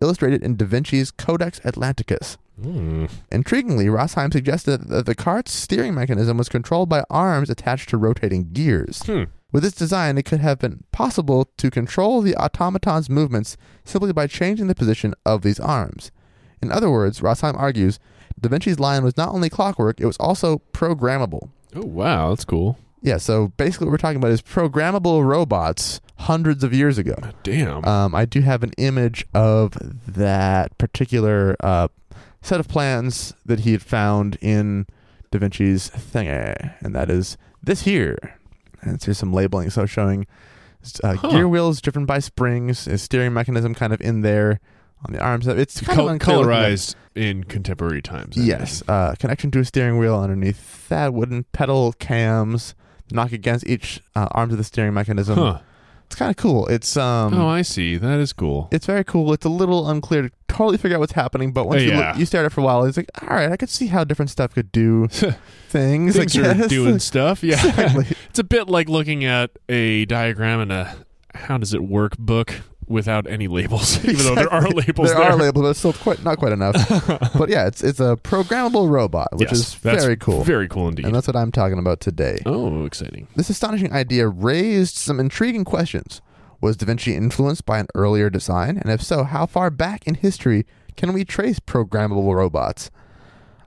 illustrated in Da Vinci's Codex Atlanticus. Hmm. Intriguingly, Rosheim suggested that the cart's steering mechanism was controlled by arms attached to rotating gears. Hmm. With this design, it could have been possible to control the automaton's movements simply by changing the position of these arms. In other words, Rosheim argues, Da Vinci's lion was not only clockwork, it was also programmable. Oh wow, that's cool. Yeah, so basically what we're talking about is programmable robots hundreds of years ago. Damn. Um, I do have an image of that particular uh, set of plans that he had found in Da Vinci's thingy, and that is this here. And here's some labeling, so showing uh, Huh. gear wheels driven by springs, a steering mechanism kind of in there on the arms. It's kind Col- of colorized in contemporary times. I Yes, uh, connection to a steering wheel underneath that wooden pedal cams knock against each uh, arms of the steering mechanism. Huh. It's kind of cool. It's um, oh, I see. That is cool. it's very cool. It's a little unclear to totally figure out what's happening, but once you yeah. look, you stare at it for a while, it's like, all right, I could see how different stuff could do things. I Things are guess. doing stuff. Yeah. Exactly. it's a bit like looking at a diagram in a how does it work book without any labels, even though there are labels there there. are labels, but it's still quite not quite enough. but yeah, it's it's a programmable robot, which Yes, is very cool. Very cool indeed. and that's what I'm talking about today. oh, exciting. This astonishing idea raised some intriguing questions. Was Da Vinci influenced by an earlier design? And if so, how far back in history can we trace programmable robots?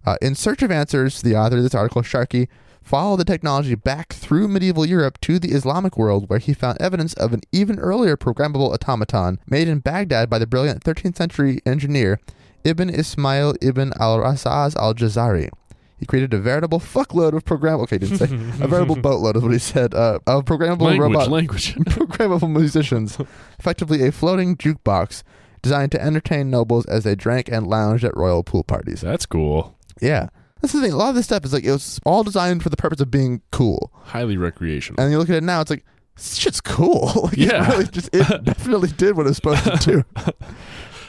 Uh, in search of answers, the author of this article, Sharkey, followed the technology back through medieval Europe to the Islamic world, where he found evidence of an even earlier programmable automaton made in Baghdad by the brilliant 13th century engineer Ibn Ismail ibn al Razzaz al Jazari. He created a veritable fuckload of programmable. Okay, didn't say a veritable boatload is what he said. Uh, of programmable language, robot language. programmable musicians, effectively a floating jukebox designed to entertain nobles as they drank and lounged at royal pool parties. That's cool. Yeah. That's the thing. A lot of this stuff is like it was all designed for the purpose of being cool. Highly recreational. And you look at it now, it's like this shit's cool. like, Yeah. it really just it definitely did what it was supposed to do.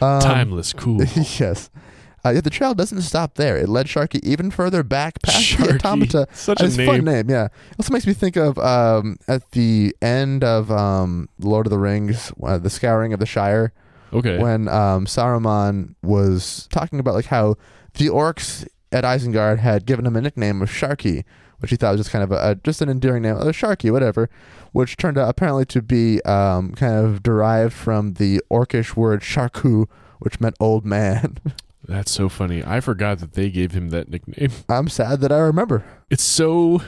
Um, Timeless, cool. yes. Uh, yet the trail doesn't stop there. It led Sharkey even further back past Sharkey. the automata. Such Uh, a a name. fun name, yeah. It also makes me think of um, at the end of um, Lord of the Rings, uh, the Scouring of the Shire, Okay. when um, Saruman was talking about like how the orcs at Isengard had given him a nickname of Sharky, which he thought was just kind of a, a just an endearing name, oh Sharky, whatever, which turned out apparently to be um, kind of derived from the orcish word Sharku, which meant old man. That's so funny. I forgot that they gave him that nickname. I'm sad that I remember. It's so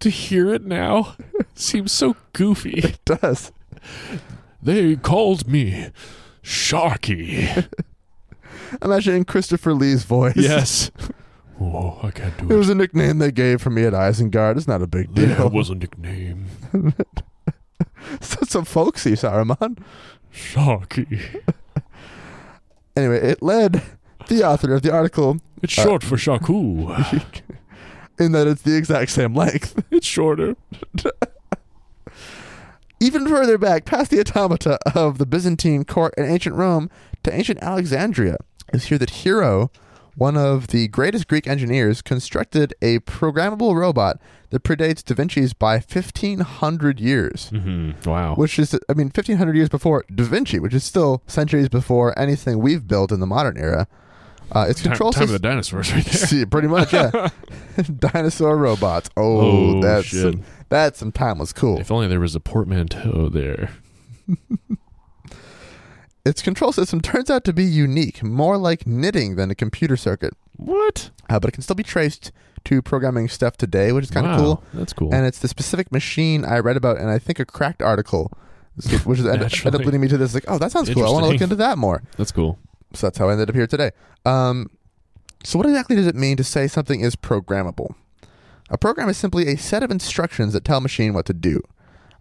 to hear it now seems so goofy. It does. They called me Sharky. Imagine Christopher Lee's voice. yes. Oh, I can't do It it. was a nickname they gave for me at Isengard. It's not a big deal. There was a nickname. so, so folksy, Saruman. Sharky. Anyway, it led the author of the article It's uh, short for Shaku. in that it's the exact same length. It's shorter. Even further back, past the automata of the Byzantine court and ancient Rome to ancient Alexandria, is here that Hero, one of the greatest Greek engineers, constructed a programmable robot that predates Da Vinci's by 1500 years. Mm-hmm. Wow. Which is, I mean, 1500 years before Da Vinci, which is still centuries before anything we've built in the modern era. Uh, its time, control time of the dinosaurs right there. See, pretty much, yeah. Dinosaur robots. Oh, Oh, that's shit. some, that's some timeless cool. If only there was a portmanteau there. Its control system turns out to be unique, more like knitting than a computer circuit. What? Uh, but it can still be traced to programming stuff today, which is kind of Wow, cool. That's cool. And it's the specific machine I read about, and I think a cracked article, which is ended, ended up leading me to this. Like, oh, that sounds cool. I want to look into that more. that's cool. So that's how I ended up here today. Um, so, what exactly does it mean to say something is programmable? A program is simply a set of instructions that tell a machine what to do.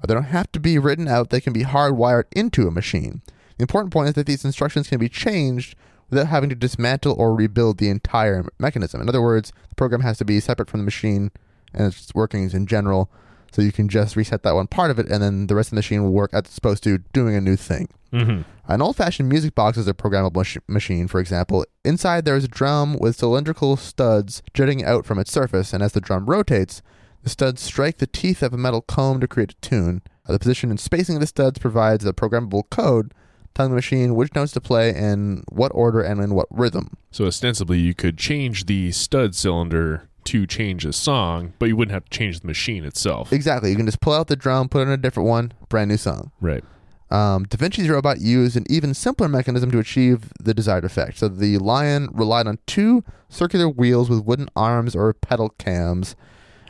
They don't have to be written out, they can be hardwired into a machine. The important point is that these instructions can be changed without having to dismantle or rebuild the entire mechanism. In other words, the program has to be separate from the machine and its workings in general, so you can just reset that one part of it, and then the rest of the machine will work as it's supposed to, doing a new thing. Mm-hmm. An old fashioned music box is a programmable mach- machine, for example. Inside there is a drum with cylindrical studs jutting out from its surface, and as the drum rotates, the studs strike the teeth of a metal comb to create a tune. Uh, the position and spacing of the studs provides the programmable code telling the machine which notes to play in what order and in what rhythm. So ostensibly, you could change the stud cylinder to change a song, but you wouldn't have to change the machine itself. Exactly. You can just pull out the drum, put in a different one, brand new song. Right. Um, da Vinci's robot used an even simpler mechanism to achieve the desired effect. So the Lion relied on two circular wheels with wooden arms or pedal cams.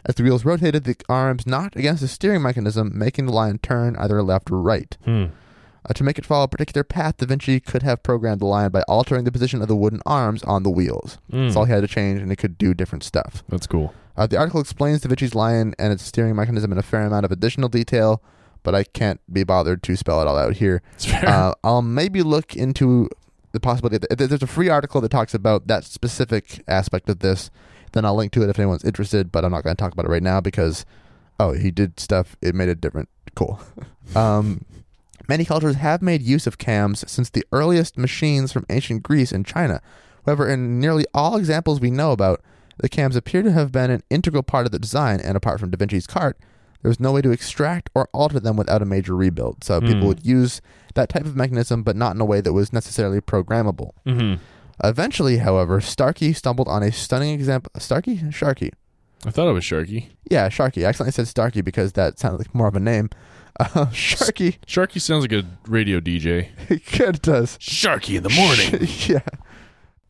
As the wheels rotated, the arms knocked against the steering mechanism, making the Lion turn either left or right. Hmm. Uh, to make it follow a particular path, Da Vinci could have programmed the Lion by altering the position of the wooden arms on the wheels. Mm. That's all he had to change, and it could do different stuff. That's cool. Uh, the article explains Da Vinci's Lion and its steering mechanism in a fair amount of additional detail, but I can't be bothered to spell it all out here. Uh, I'll maybe look into the possibility. That, there's a free article that talks about that specific aspect of this, then I'll link to it if anyone's interested. But I'm not going to talk about it right now because, oh, he did stuff. It made it different. Cool. um, many cultures have made use of cams since the earliest machines from ancient Greece and China. However, in nearly all examples we know about, the cams appear to have been an integral part of the design, and apart from Da Vinci's cart, there was no way to extract or alter them without a major rebuild. So people Hmm. would use that type of mechanism, but not in a way that was necessarily programmable. hmm Eventually, however, Starkey stumbled on a stunning example. Starkey? Sharkey. I thought it was Sharkey. Yeah, Sharkey. I accidentally said Starkey because that sounded like more of a name. Uh, Sharkey. Sharkey sounds like a radio DJ. it does. Sharky in the morning. yeah.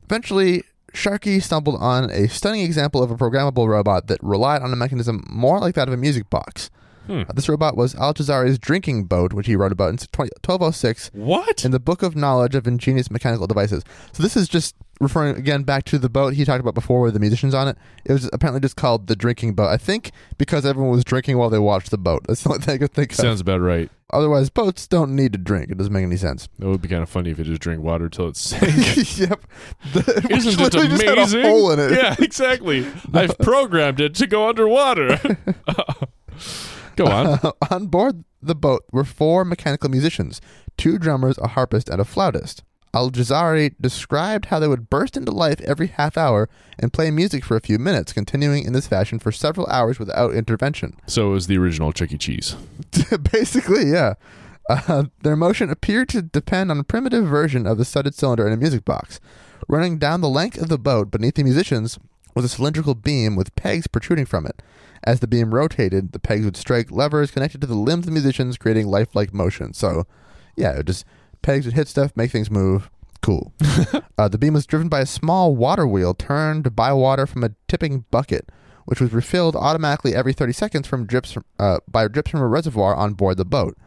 Eventually, Sharkey stumbled on a stunning example of a programmable robot that relied on a mechanism more like that of a music box. Hmm. Uh, this robot was Al Jazari's drinking boat, which he wrote about in 20 1206 What? in the Book of Knowledge of Ingenious Mechanical Devices. So this is just referring again back to the boat he talked about before with the musicians on it. It was apparently just called the drinking boat. I think because everyone was drinking while they watched the boat. That's the only thing I could think of. Sounds about right. Otherwise, boats don't need to drink. It doesn't make any sense. That would be kind of funny if you just drink water till it sank. yep. The, Isn't it literally just had a amazing? hole in it. Yeah, exactly. I've programmed it to go underwater. go on. on board the boat were four mechanical musicians, two drummers, a harpist, and a flautist. Al Jazari described how they would burst into life every half hour and play music for a few minutes, continuing in this fashion for several hours without intervention. So it was the original Chuck E. Cheese. Basically, yeah. Uh, their motion appeared to depend on a primitive version of the studded cylinder in a music box. Running down the length of the boat beneath the musicians was a cylindrical beam with pegs protruding from it. As the beam rotated, the pegs would strike levers connected to the limbs of the musicians, creating lifelike motion. So, yeah, it just pegs would hit stuff, make things move. Cool. uh, the beam was driven by a small water wheel turned by water from a tipping bucket, which was refilled automatically every 30 seconds from drips from, uh, by drips from a reservoir on board the boat.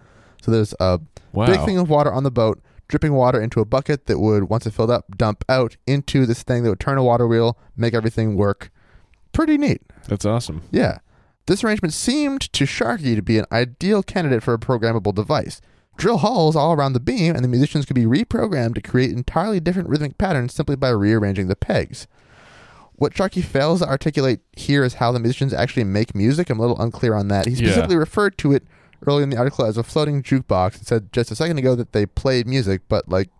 So there's a Wow. big thing of water on the boat, dripping water into a bucket that would, once it filled up, dump out into this thing that would turn a water wheel, make everything work. Pretty neat. That's awesome. Yeah. This arrangement seemed to Sharkey to be an ideal candidate for a programmable device. Drill holes all around the beam, and the musicians could be reprogrammed to create entirely different rhythmic patterns simply by rearranging the pegs. What Sharkey fails to articulate here is how the musicians actually make music. I'm a little unclear on that. He Yeah. specifically referred to it early in the article as a floating jukebox and said just a second ago that they played music, but like,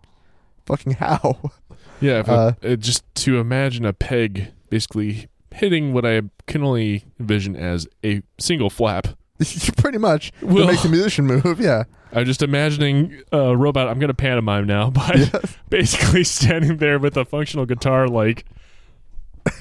fucking how? Yeah, Uh, uh, just to imagine a peg basically hitting what I can only envision as a single flap. Pretty much. Well- it makes the musician move, yeah. I'm just imagining a robot. I'm going to pantomime now, but basically standing there with a functional guitar, like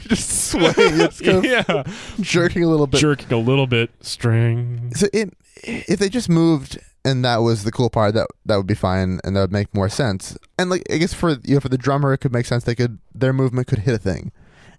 just swaying. It's kind yeah, jerking a little bit. jerking a little bit, string. So it, if they just moved and that was the cool part, that that would be fine and that would make more sense. And like I guess for you know for the drummer, it could make sense. They could their movement could hit a thing,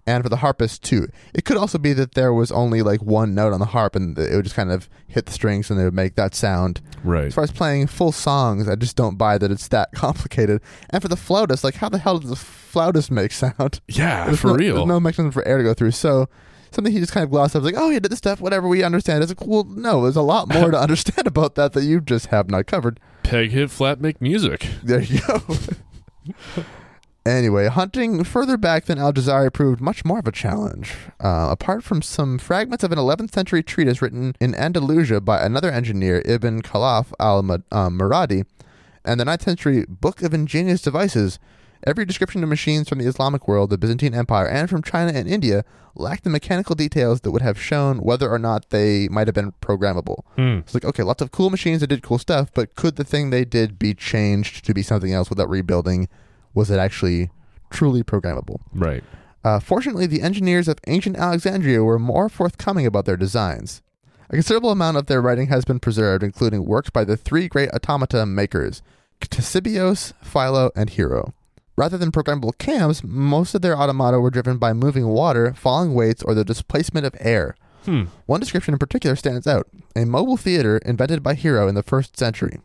and for the harpist too. It could also be that there was only like one note on the harp and it would just kind of hit the strings and they would make that sound. Right. As far as playing full songs, I just don't buy that it's that complicated. And for the flautist, like how the hell does the flautist make sound? Yeah, There's for no, real. There's no mechanism for air to go through. So something he just kind of glossed over, like, oh, yeah, did this stuff, whatever, we understand. It's like, well, no, there's a lot more to understand about that that you just have not covered. Peg hit flat make music. There you go. anyway, hunting further back than Al Jazari proved much more of a challenge. Uh, apart from some fragments of an 11th century treatise written in Andalusia by another engineer, Ibn Khalaf al um, Muradi, and the 9th century Book of Ingenious Devices, every description of machines from the Islamic world, the Byzantine Empire, and from China and India lacked the mechanical details that would have shown whether or not they might have been programmable. Hmm. It's like, okay, lots of cool machines that did cool stuff, but could the thing they did be changed to be something else without rebuilding? Was it actually truly programmable? Right. Uh, fortunately, the engineers of ancient Alexandria were more forthcoming about their designs. A considerable amount of their writing has been preserved, including works by the three great automata makers, Ctesibios, Philo, and Hero. Rather than programmable cams, most of their automata were driven by moving water, falling weights, or the displacement of air. Hmm. One description in particular stands out a mobile theater invented by Hero in the first century.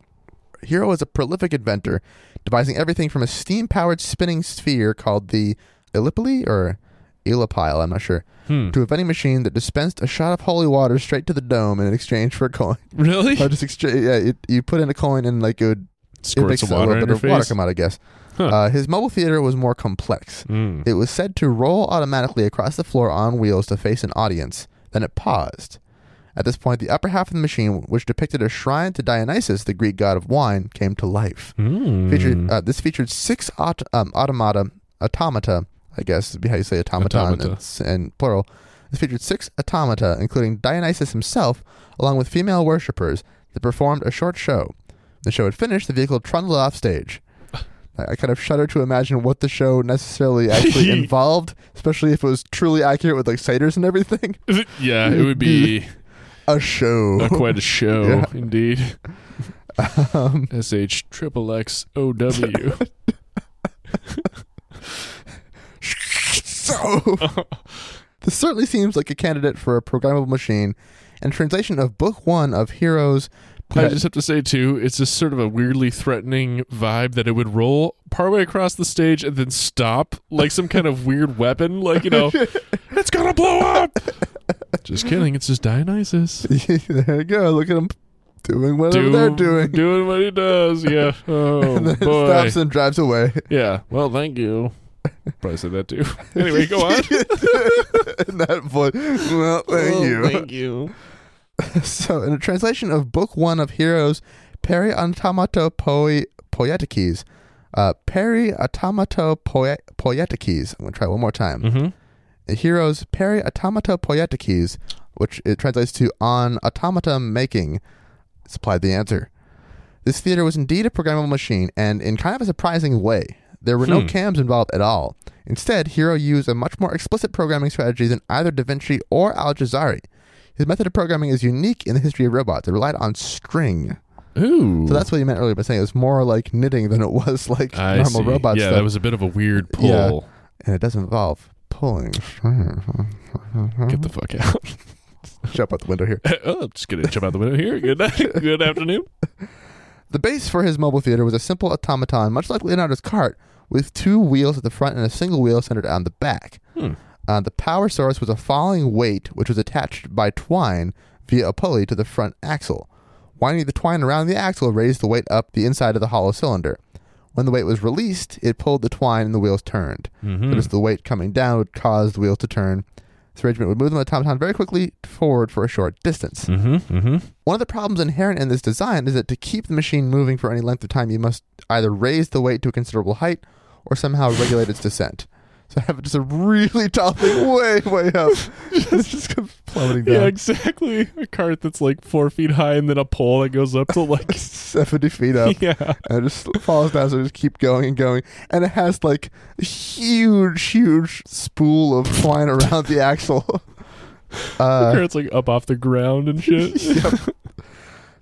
Hero was a prolific inventor, devising everything from a steam powered spinning sphere called the Ellipile or Elipile, I'm not sure, Hmm. to a vending machine that dispensed a shot of holy water straight to the dome in exchange for a coin. Really? Or just exchange, yeah, it, you put in a coin and like it would it Squirts makes a little bit of water come out, I guess. Huh. Uh, his mobile theater was more complex. Hmm. It was said to roll automatically across the floor on wheels to face an audience. Then it paused. At this point, the upper half of the machine, which depicted a shrine to Dionysus, the Greek god of wine, came to life. Hmm. Featured, uh, this featured six aut- um, automata, automata, I guess would be how you say automaton Automata. and, plural. This featured six automata, including Dionysus himself, along with female worshippers, that performed a short show. The show had finished, the vehicle trundled off stage. I I kind of shudder to imagine what the show necessarily actually involved, especially if it was truly accurate with like satyrs and everything. yeah, it would be A show. uh, quite a show, Yeah. indeed. Um, S H triple X O W. so, this certainly seems like a candidate for a programmable machine, and translation of Book One of Hero's. I just have to say too, it's just sort of a weirdly threatening vibe that it would roll partway across the stage and then stop like some kind of weird weapon, like you know, gonna blow up. just kidding, it's just Dionysus there you go. Look at him doing whatever they're doing. doing what he does. Yeah. Oh and then boy. stops and drives away. Yeah. Well, thank you. Probably said that too. Anyway, go on. In that voice. Well, thank Oh, you. Thank you. So, in a translation of Book One of Hero's, Peri Automato Poi Poietikes, uh, Peri Automato Poi- Poietikes. I'm going to try one more time. Mm-hmm. The Hero's Peri Automato Poietikes, which it translates to on automata making, supplied the answer. This theater was indeed a programmable machine, and in kind of a surprising way. There were no Hmm. cams involved at all. Instead, Hero used a much more explicit programming strategy than either Da Vinci or Al Jazari. His method of programming is unique in the history of robots. It relied on string. Ooh. So that's what you meant earlier by saying it was more like knitting than it was like I normal see. robot Yeah, stuff. that was a bit of a weird pull. Yeah. and it doesn't involve pulling. Get the fuck out. jump out the window here. oh, I'm just gonna jump out the window here. Good night. Good afternoon. The base for his mobile theater was a simple automaton, much like Leonardo's cart, with two wheels at the front and a single wheel centered on the back. Hmm. Uh, the power source was a falling weight, which was attached by twine via a pulley to the front axle. Winding the twine around the axle raised the weight up the inside of the hollow cylinder. When the weight was released, it pulled the twine and the wheels turned. Mhm. Notice the weight coming down would cause the wheels to turn. This arrangement would move the automaton very quickly forward for a short distance. Mm-hmm. Mm-hmm. One of the problems inherent in this design is that to keep the machine moving for any length of time, you must either raise the weight to a considerable height or somehow regulate its descent. So I have just a really tall thing way, way up. just comes plummeting down. Yeah, exactly. A cart that's like four feet high, and then a pole that goes up to like 70 feet up. yeah. And it just falls down, so it just keep going and going. And it has like a huge, huge spool of twine around the axle. The Uh, cart's like up off the ground and shit. yep.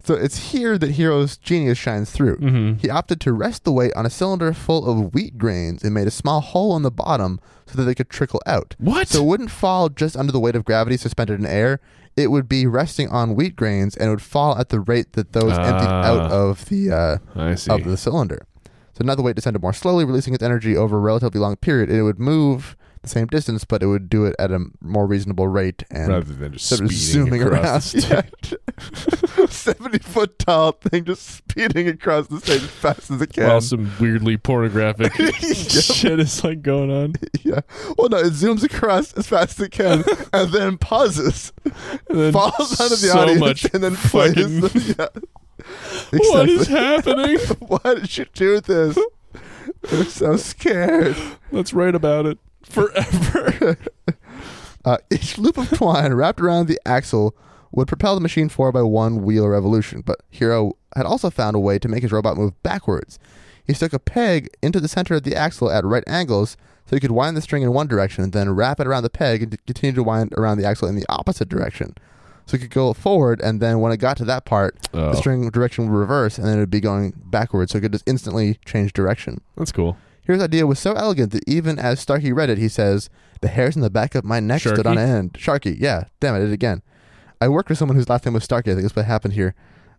So it's here that Hero's genius shines through. mm-hmm. He opted to rest the weight on a cylinder full of wheat grains and made a small hole in the bottom so that they could trickle out. What? So it wouldn't fall just under the weight of gravity suspended in air. It would be resting on wheat grains and it would fall at the rate that those emptied Ah. out of the uh, of the cylinder. So now the weight descended more slowly, releasing its energy over a relatively long period. It would move the same distance, but it would do it at a more reasonable rate and Rather than just sort of speeding zooming across around. Seventy foot tall thing just speeding across the stage as fast as it can. While some weirdly pornographic shit is like going on. yeah. Well, no, it zooms across as fast as it can and then pauses, And then falls onto the so audience, and then plays. fucking- yeah. What is happening? Why did you do this? I'm so scared. Let's write about it forever. Uh, each loop of twine wrapped around the axle would propel the machine forward by one wheel revolution, but Hero had also found a way to make his robot move backwards. He stuck a peg into the center of the axle at right angles so he could wind the string in one direction and then wrap it around the peg and continue to wind around the axle in the opposite direction. So he could go forward, and then when it got to that part, Oh, the string direction would reverse, and then it would be going backwards, so it could just instantly change direction. that's cool. Hero's idea was so elegant that even as Starkey read it, he says, The hairs in the back of my neck stood on end. Sharkey, yeah. Damn it, I did it again. I worked with someone whose last name was Starkey. I think that's what happened here.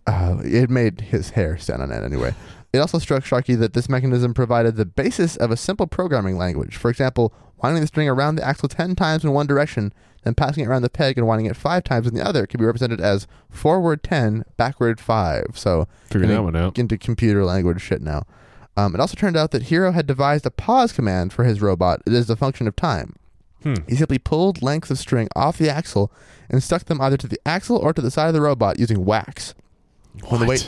Uh, it made his hair stand on end anyway. It also struck Sharkey that this mechanism provided the basis of a simple programming language. For example, winding the string around the axle 10 times in one direction, then passing it around the peg and winding it 5 times in the other can be represented as forward 10, backward 5. So Getting that one out. into computer language shit now. Um, it also turned out that Hero had devised a pause command for his robot as a function of time. Hmm. He simply pulled lengths of string off the axle and stuck them either to the axle or to the side of the robot using wax. When the What? weight,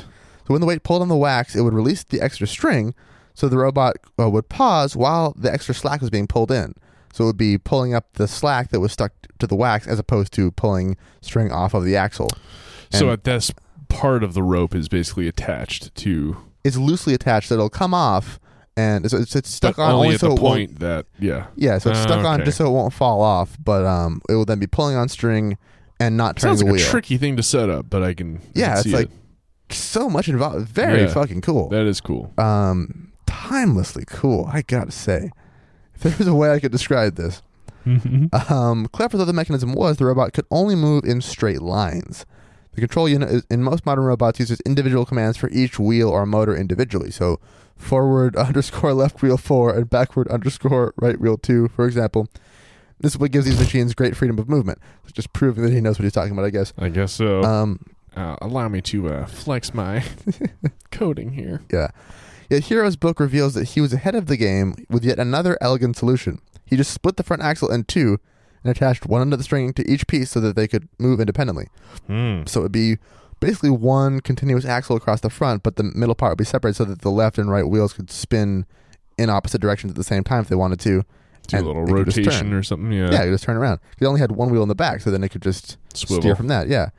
so when the weight pulled on the wax, it would release the extra string, so the robot uh, would pause while the extra slack was being pulled in. So it would be pulling up the slack that was stuck to the wax as opposed to pulling string off of the axle. So at this part of the rope is basically attached to It's loosely attached, so it'll come off, and so it's, it's stuck but on only only at so the it won't point that yeah. Yeah, so it's Ah, stuck on just so it won't fall off, but um, it will then be pulling on string and not turning Sounds the like wheel. a tricky thing to set up, but I can I Yeah, can it's see like it. so much involved. Very Yeah. fucking cool. that is cool. Um, timelessly cool. I gotta say, if there was a way I could describe this, um, clever though the mechanism was, the robot could only move in straight lines. The control unit is, in most modern robots uses individual commands for each wheel or motor individually. So forward underscore left wheel four and backward underscore right wheel two, for example. This is what gives these machines great freedom of movement. It's just proving that he knows what he's talking about, I guess. I guess so. Um, uh, allow me to uh, flex my coding here. Yeah. Yet Hero's book reveals that he was ahead of the game with yet another elegant solution. He just split the front axle in two and attached one end of the string to each piece so that they could move independently. Hmm. So it'd be basically one continuous axle across the front, but the middle part would be separated so that the left and right wheels could spin in opposite directions at the same time if they wanted to. Do a little rotation or something. Yeah. Yeah, you just turn around. They only had one wheel in the back, so then it could just Swivel. steer from that. Yeah.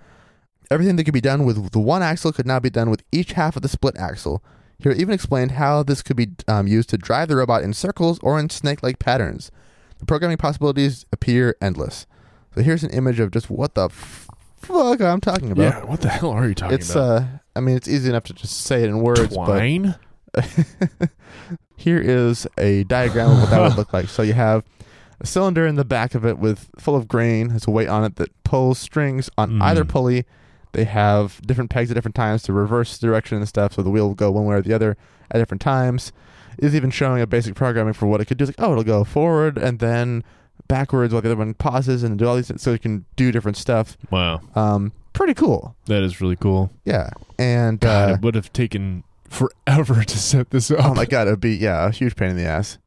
Everything that could be done with the one axle could now be done with each half of the split axle. Here even explained how this could be um, used to drive the robot in circles or in snake-like patterns. The programming possibilities appear endless. So here's an image of just what the f- fuck I'm talking about. yeah. What the hell are you talking it's about? uh, I mean, it's easy enough to just say it in words, Twine. but here is a diagram of what that would look like. So you have a cylinder in the back of it with full of grain, has a weight on it that pulls strings on Mm. either pulley They have different pegs at different times to reverse direction and stuff, so the wheel will go one way or the other at different times. It's even showing a basic programming for what it could do. It's like, oh, it'll go forward and then backwards while the other one pauses and do all these, so you can do different stuff. Wow, Um, pretty cool. that is really cool. Yeah, and God, uh, it would have taken forever to set this up. oh my god, it would be yeah, a huge pain in the ass.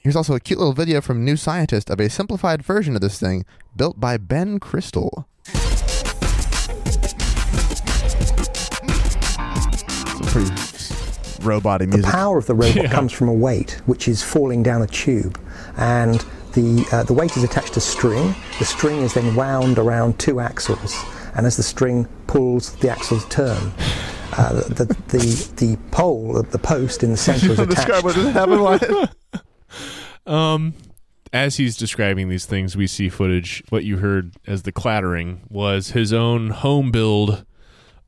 Here's also a cute little video from New Scientist of a simplified version of this thing built by Ben Crystal. Pretty robot The power of the robot Yeah. comes from a weight which is falling down a tube, and the uh, the weight is attached to string. The string is then wound around two axles, and as the string pulls, the axles turn. Uh, the, the the pole, the post in the centre is Describe what just happened. Wyatt. Um, as he's describing these things, we see footage. What you heard as the clattering was his own home build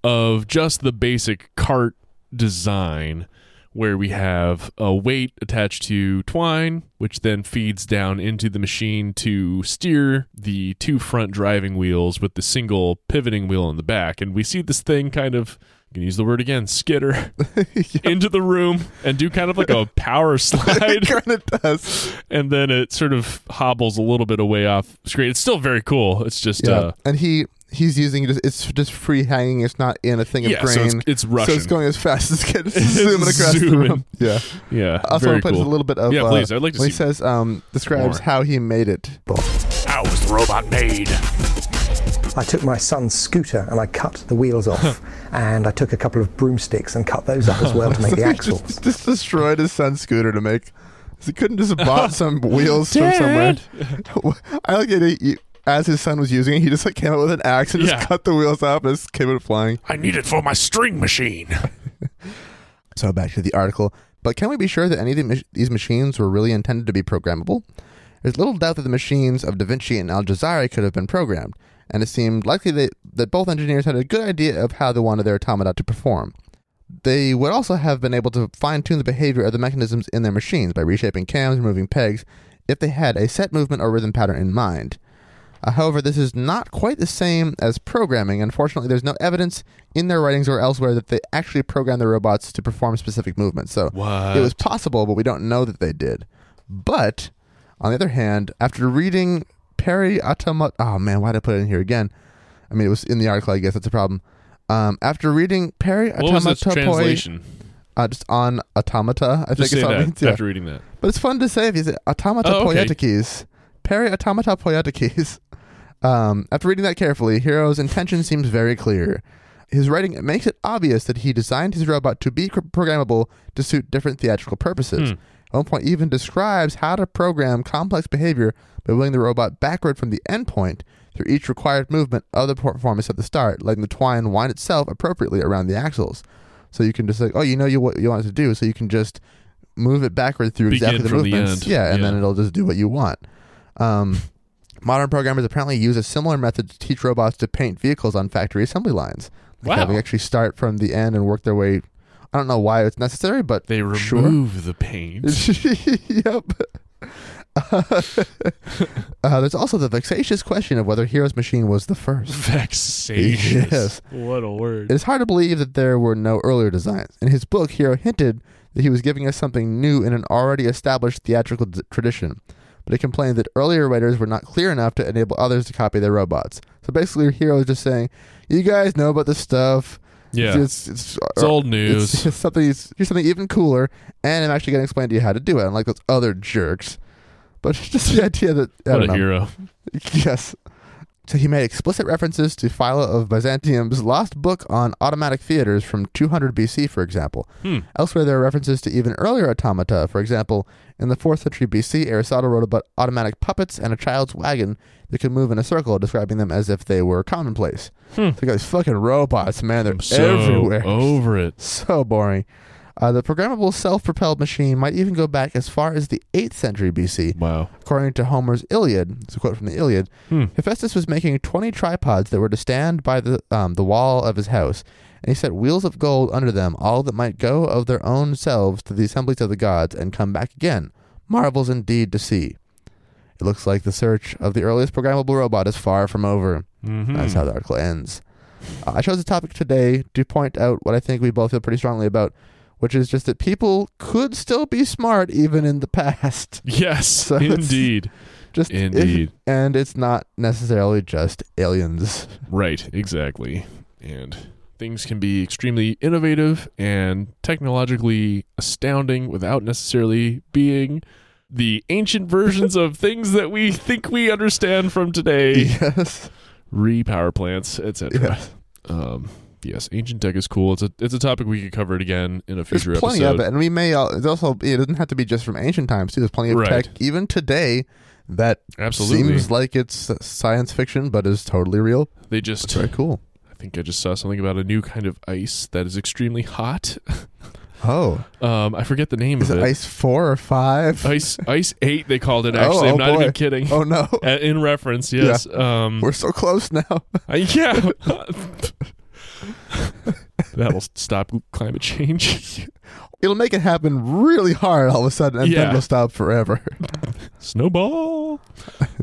of just the basic cart design, where we have a weight attached to twine, which then feeds down into the machine to steer the two front driving wheels with the single pivoting wheel in the back. And we see this thing kind of. Can use the word again, skitter into the room and do kind of like a power slide kind of does. and then it sort of hobbles a little bit away off screen. It's still very cool. It's just Yeah, uh and he he's using just it's just free hanging. It's not in a thing of yeah, grain. so it's, it's So it's going as fast as it can. It's zooming across the room. Yeah. yeah, Also, very I'll play just cool. a little bit of. Yeah, uh, please. I'd like to when he says, um, describes more. how he made it. How was the robot made? I took my son's scooter and I cut the wheels off, and I took a couple of broomsticks and cut those up as well to make the axles. just, just destroyed his son's scooter to make. He couldn't just have bought some wheels from somewhere. I like it. As his son was using it, he just like came out with an axe and Yeah. just cut the wheels off and just came it flying. I need it for my string machine. So back to the article. But can we be sure that any of these machines were really intended to be programmable? There's little doubt that the machines of Da Vinci and Al Jazari could have been programmed, and it seemed likely that, that both engineers had a good idea of how they wanted their automata to perform. They would also have been able to fine tune the behavior of the mechanisms in their machines by reshaping cams, removing pegs, if they had a set movement or rhythm pattern in mind. Uh, however, this is not quite the same as programming. Unfortunately, there's no evidence in their writings or elsewhere that they actually programmed their robots to perform specific movements. So What? it was possible, but we don't know that they did. But on the other hand, after reading Peri Automat, oh man, why did I put it in here again? I mean, it was in the article. I guess that's a problem. Um, after reading Peri What was its translation? uh, just on automata, I think Just say it's that. Yeah. after reading that. But it's fun to say if you say automata Oh, okay. poietikes. Peri automata poietikes. Um, after reading that carefully, Hero's intention seems very clear. His writing makes it obvious that he designed his robot to be cr- programmable to suit different theatrical purposes. Hmm. At one point, even describes how to program complex behavior by wheeling the robot backward from the endpoint through each required movement of the performance at the start, letting the twine wind itself appropriately around the axles. So you can just like, oh, you know you what you want it to do, so you can just move it backward through Begin exactly the the movements. end. Yeah, and then it'll just do what you want. Um, modern programmers apparently use a similar method to teach robots to paint vehicles on factory assembly lines. Like Wow. having actually start from the end and work their way. I don't know why it's necessary, but They Sure. remove the paint. yep. uh, there's also the vexatious question of whether Hero's machine was the first. Vexatious. Yes. What a word. It is hard to believe that there were no earlier designs. In his book, Hero hinted that he was giving us something new in an already established theatrical d- tradition, but he complained that earlier writers were not clear enough to enable others to copy their robots. So basically, your Hero is just saying, "You guys know about this stuff. yeah. It's, it's, It's old news. It's, it's something. Here's something even cooler, and I'm actually going to explain to you how to do it, unlike those other jerks." But just the idea that I what a know. hero. Yes. So he made explicit references to Philo of Byzantium's lost book on automatic theaters from 200 BC, for example. Hmm. Elsewhere, there are references to even earlier automata. For example, in the 4th century BC, Aristotle wrote about automatic puppets and a child's wagon that could move in a circle, describing them as if they were commonplace. Hmm. So got these fucking robots, man. They're So everywhere. over it. So boring. Uh, the programmable self-propelled machine might even go back as far as the 8th century BC. Wow. According to Homer's Iliad, it's a quote from the Iliad, Hmm. Hephaestus was making 20 tripods that were to stand by the, um, the wall of his house, and he set wheels of gold under them, all that might go of their own selves to the assemblies of the gods and come back again. Marvels indeed to see. It looks like the search of the earliest programmable robot is far from over. Mhm. That's how the article ends. Uh, I chose a topic today to point out what I think we both feel pretty strongly about, which is just that people could still be smart even in the past. Yes, So indeed. Just Indeed. and it's not necessarily just aliens. Right, exactly. And things can be extremely innovative and technologically astounding without necessarily being the ancient versions of things that we think we understand from today. Yes. Re-power plants, etc. Yes. Um, yes, ancient tech is cool. It's a it's a topic we could cover it again in a future There's plenty episode. of it, and we may. It's also it doesn't have to be just from ancient times too. There's plenty of Right. tech even today that Absolutely. seems like it's science fiction, but is totally real. they just It's very cool. I think I just saw something about a new kind of ice that is extremely hot. Oh, Um, I forget the name is of it ice four or five? Ice Ice Eight, they called it. Oh, Actually, oh I'm not boy. even kidding. Oh no, In reference, yes. Um, we're so close now. uh, yeah. That'll stop climate change. It'll make it happen really hard all of a sudden, and Yeah. then it'll stop forever. Snowball.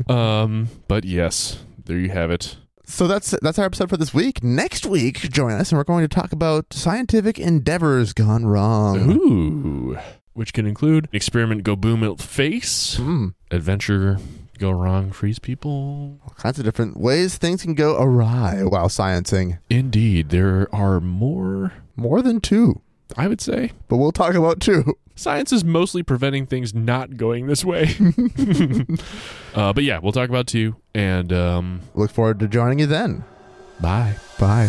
um, but yes, there you have it. So that's that's our episode for this week. Next week, join us, and we're going to talk about scientific endeavors gone wrong. Ooh, which can include experiment go boom at face, Hmm. adventure go wrong, freeze people. all kinds of different ways things can go awry while sciencing. Indeed, there are more. More than two, I would say but we'll talk about two. Science is mostly preventing things not going this way. uh, but yeah, we'll talk about two. And um, Look forward to joining you then. bye. Bye.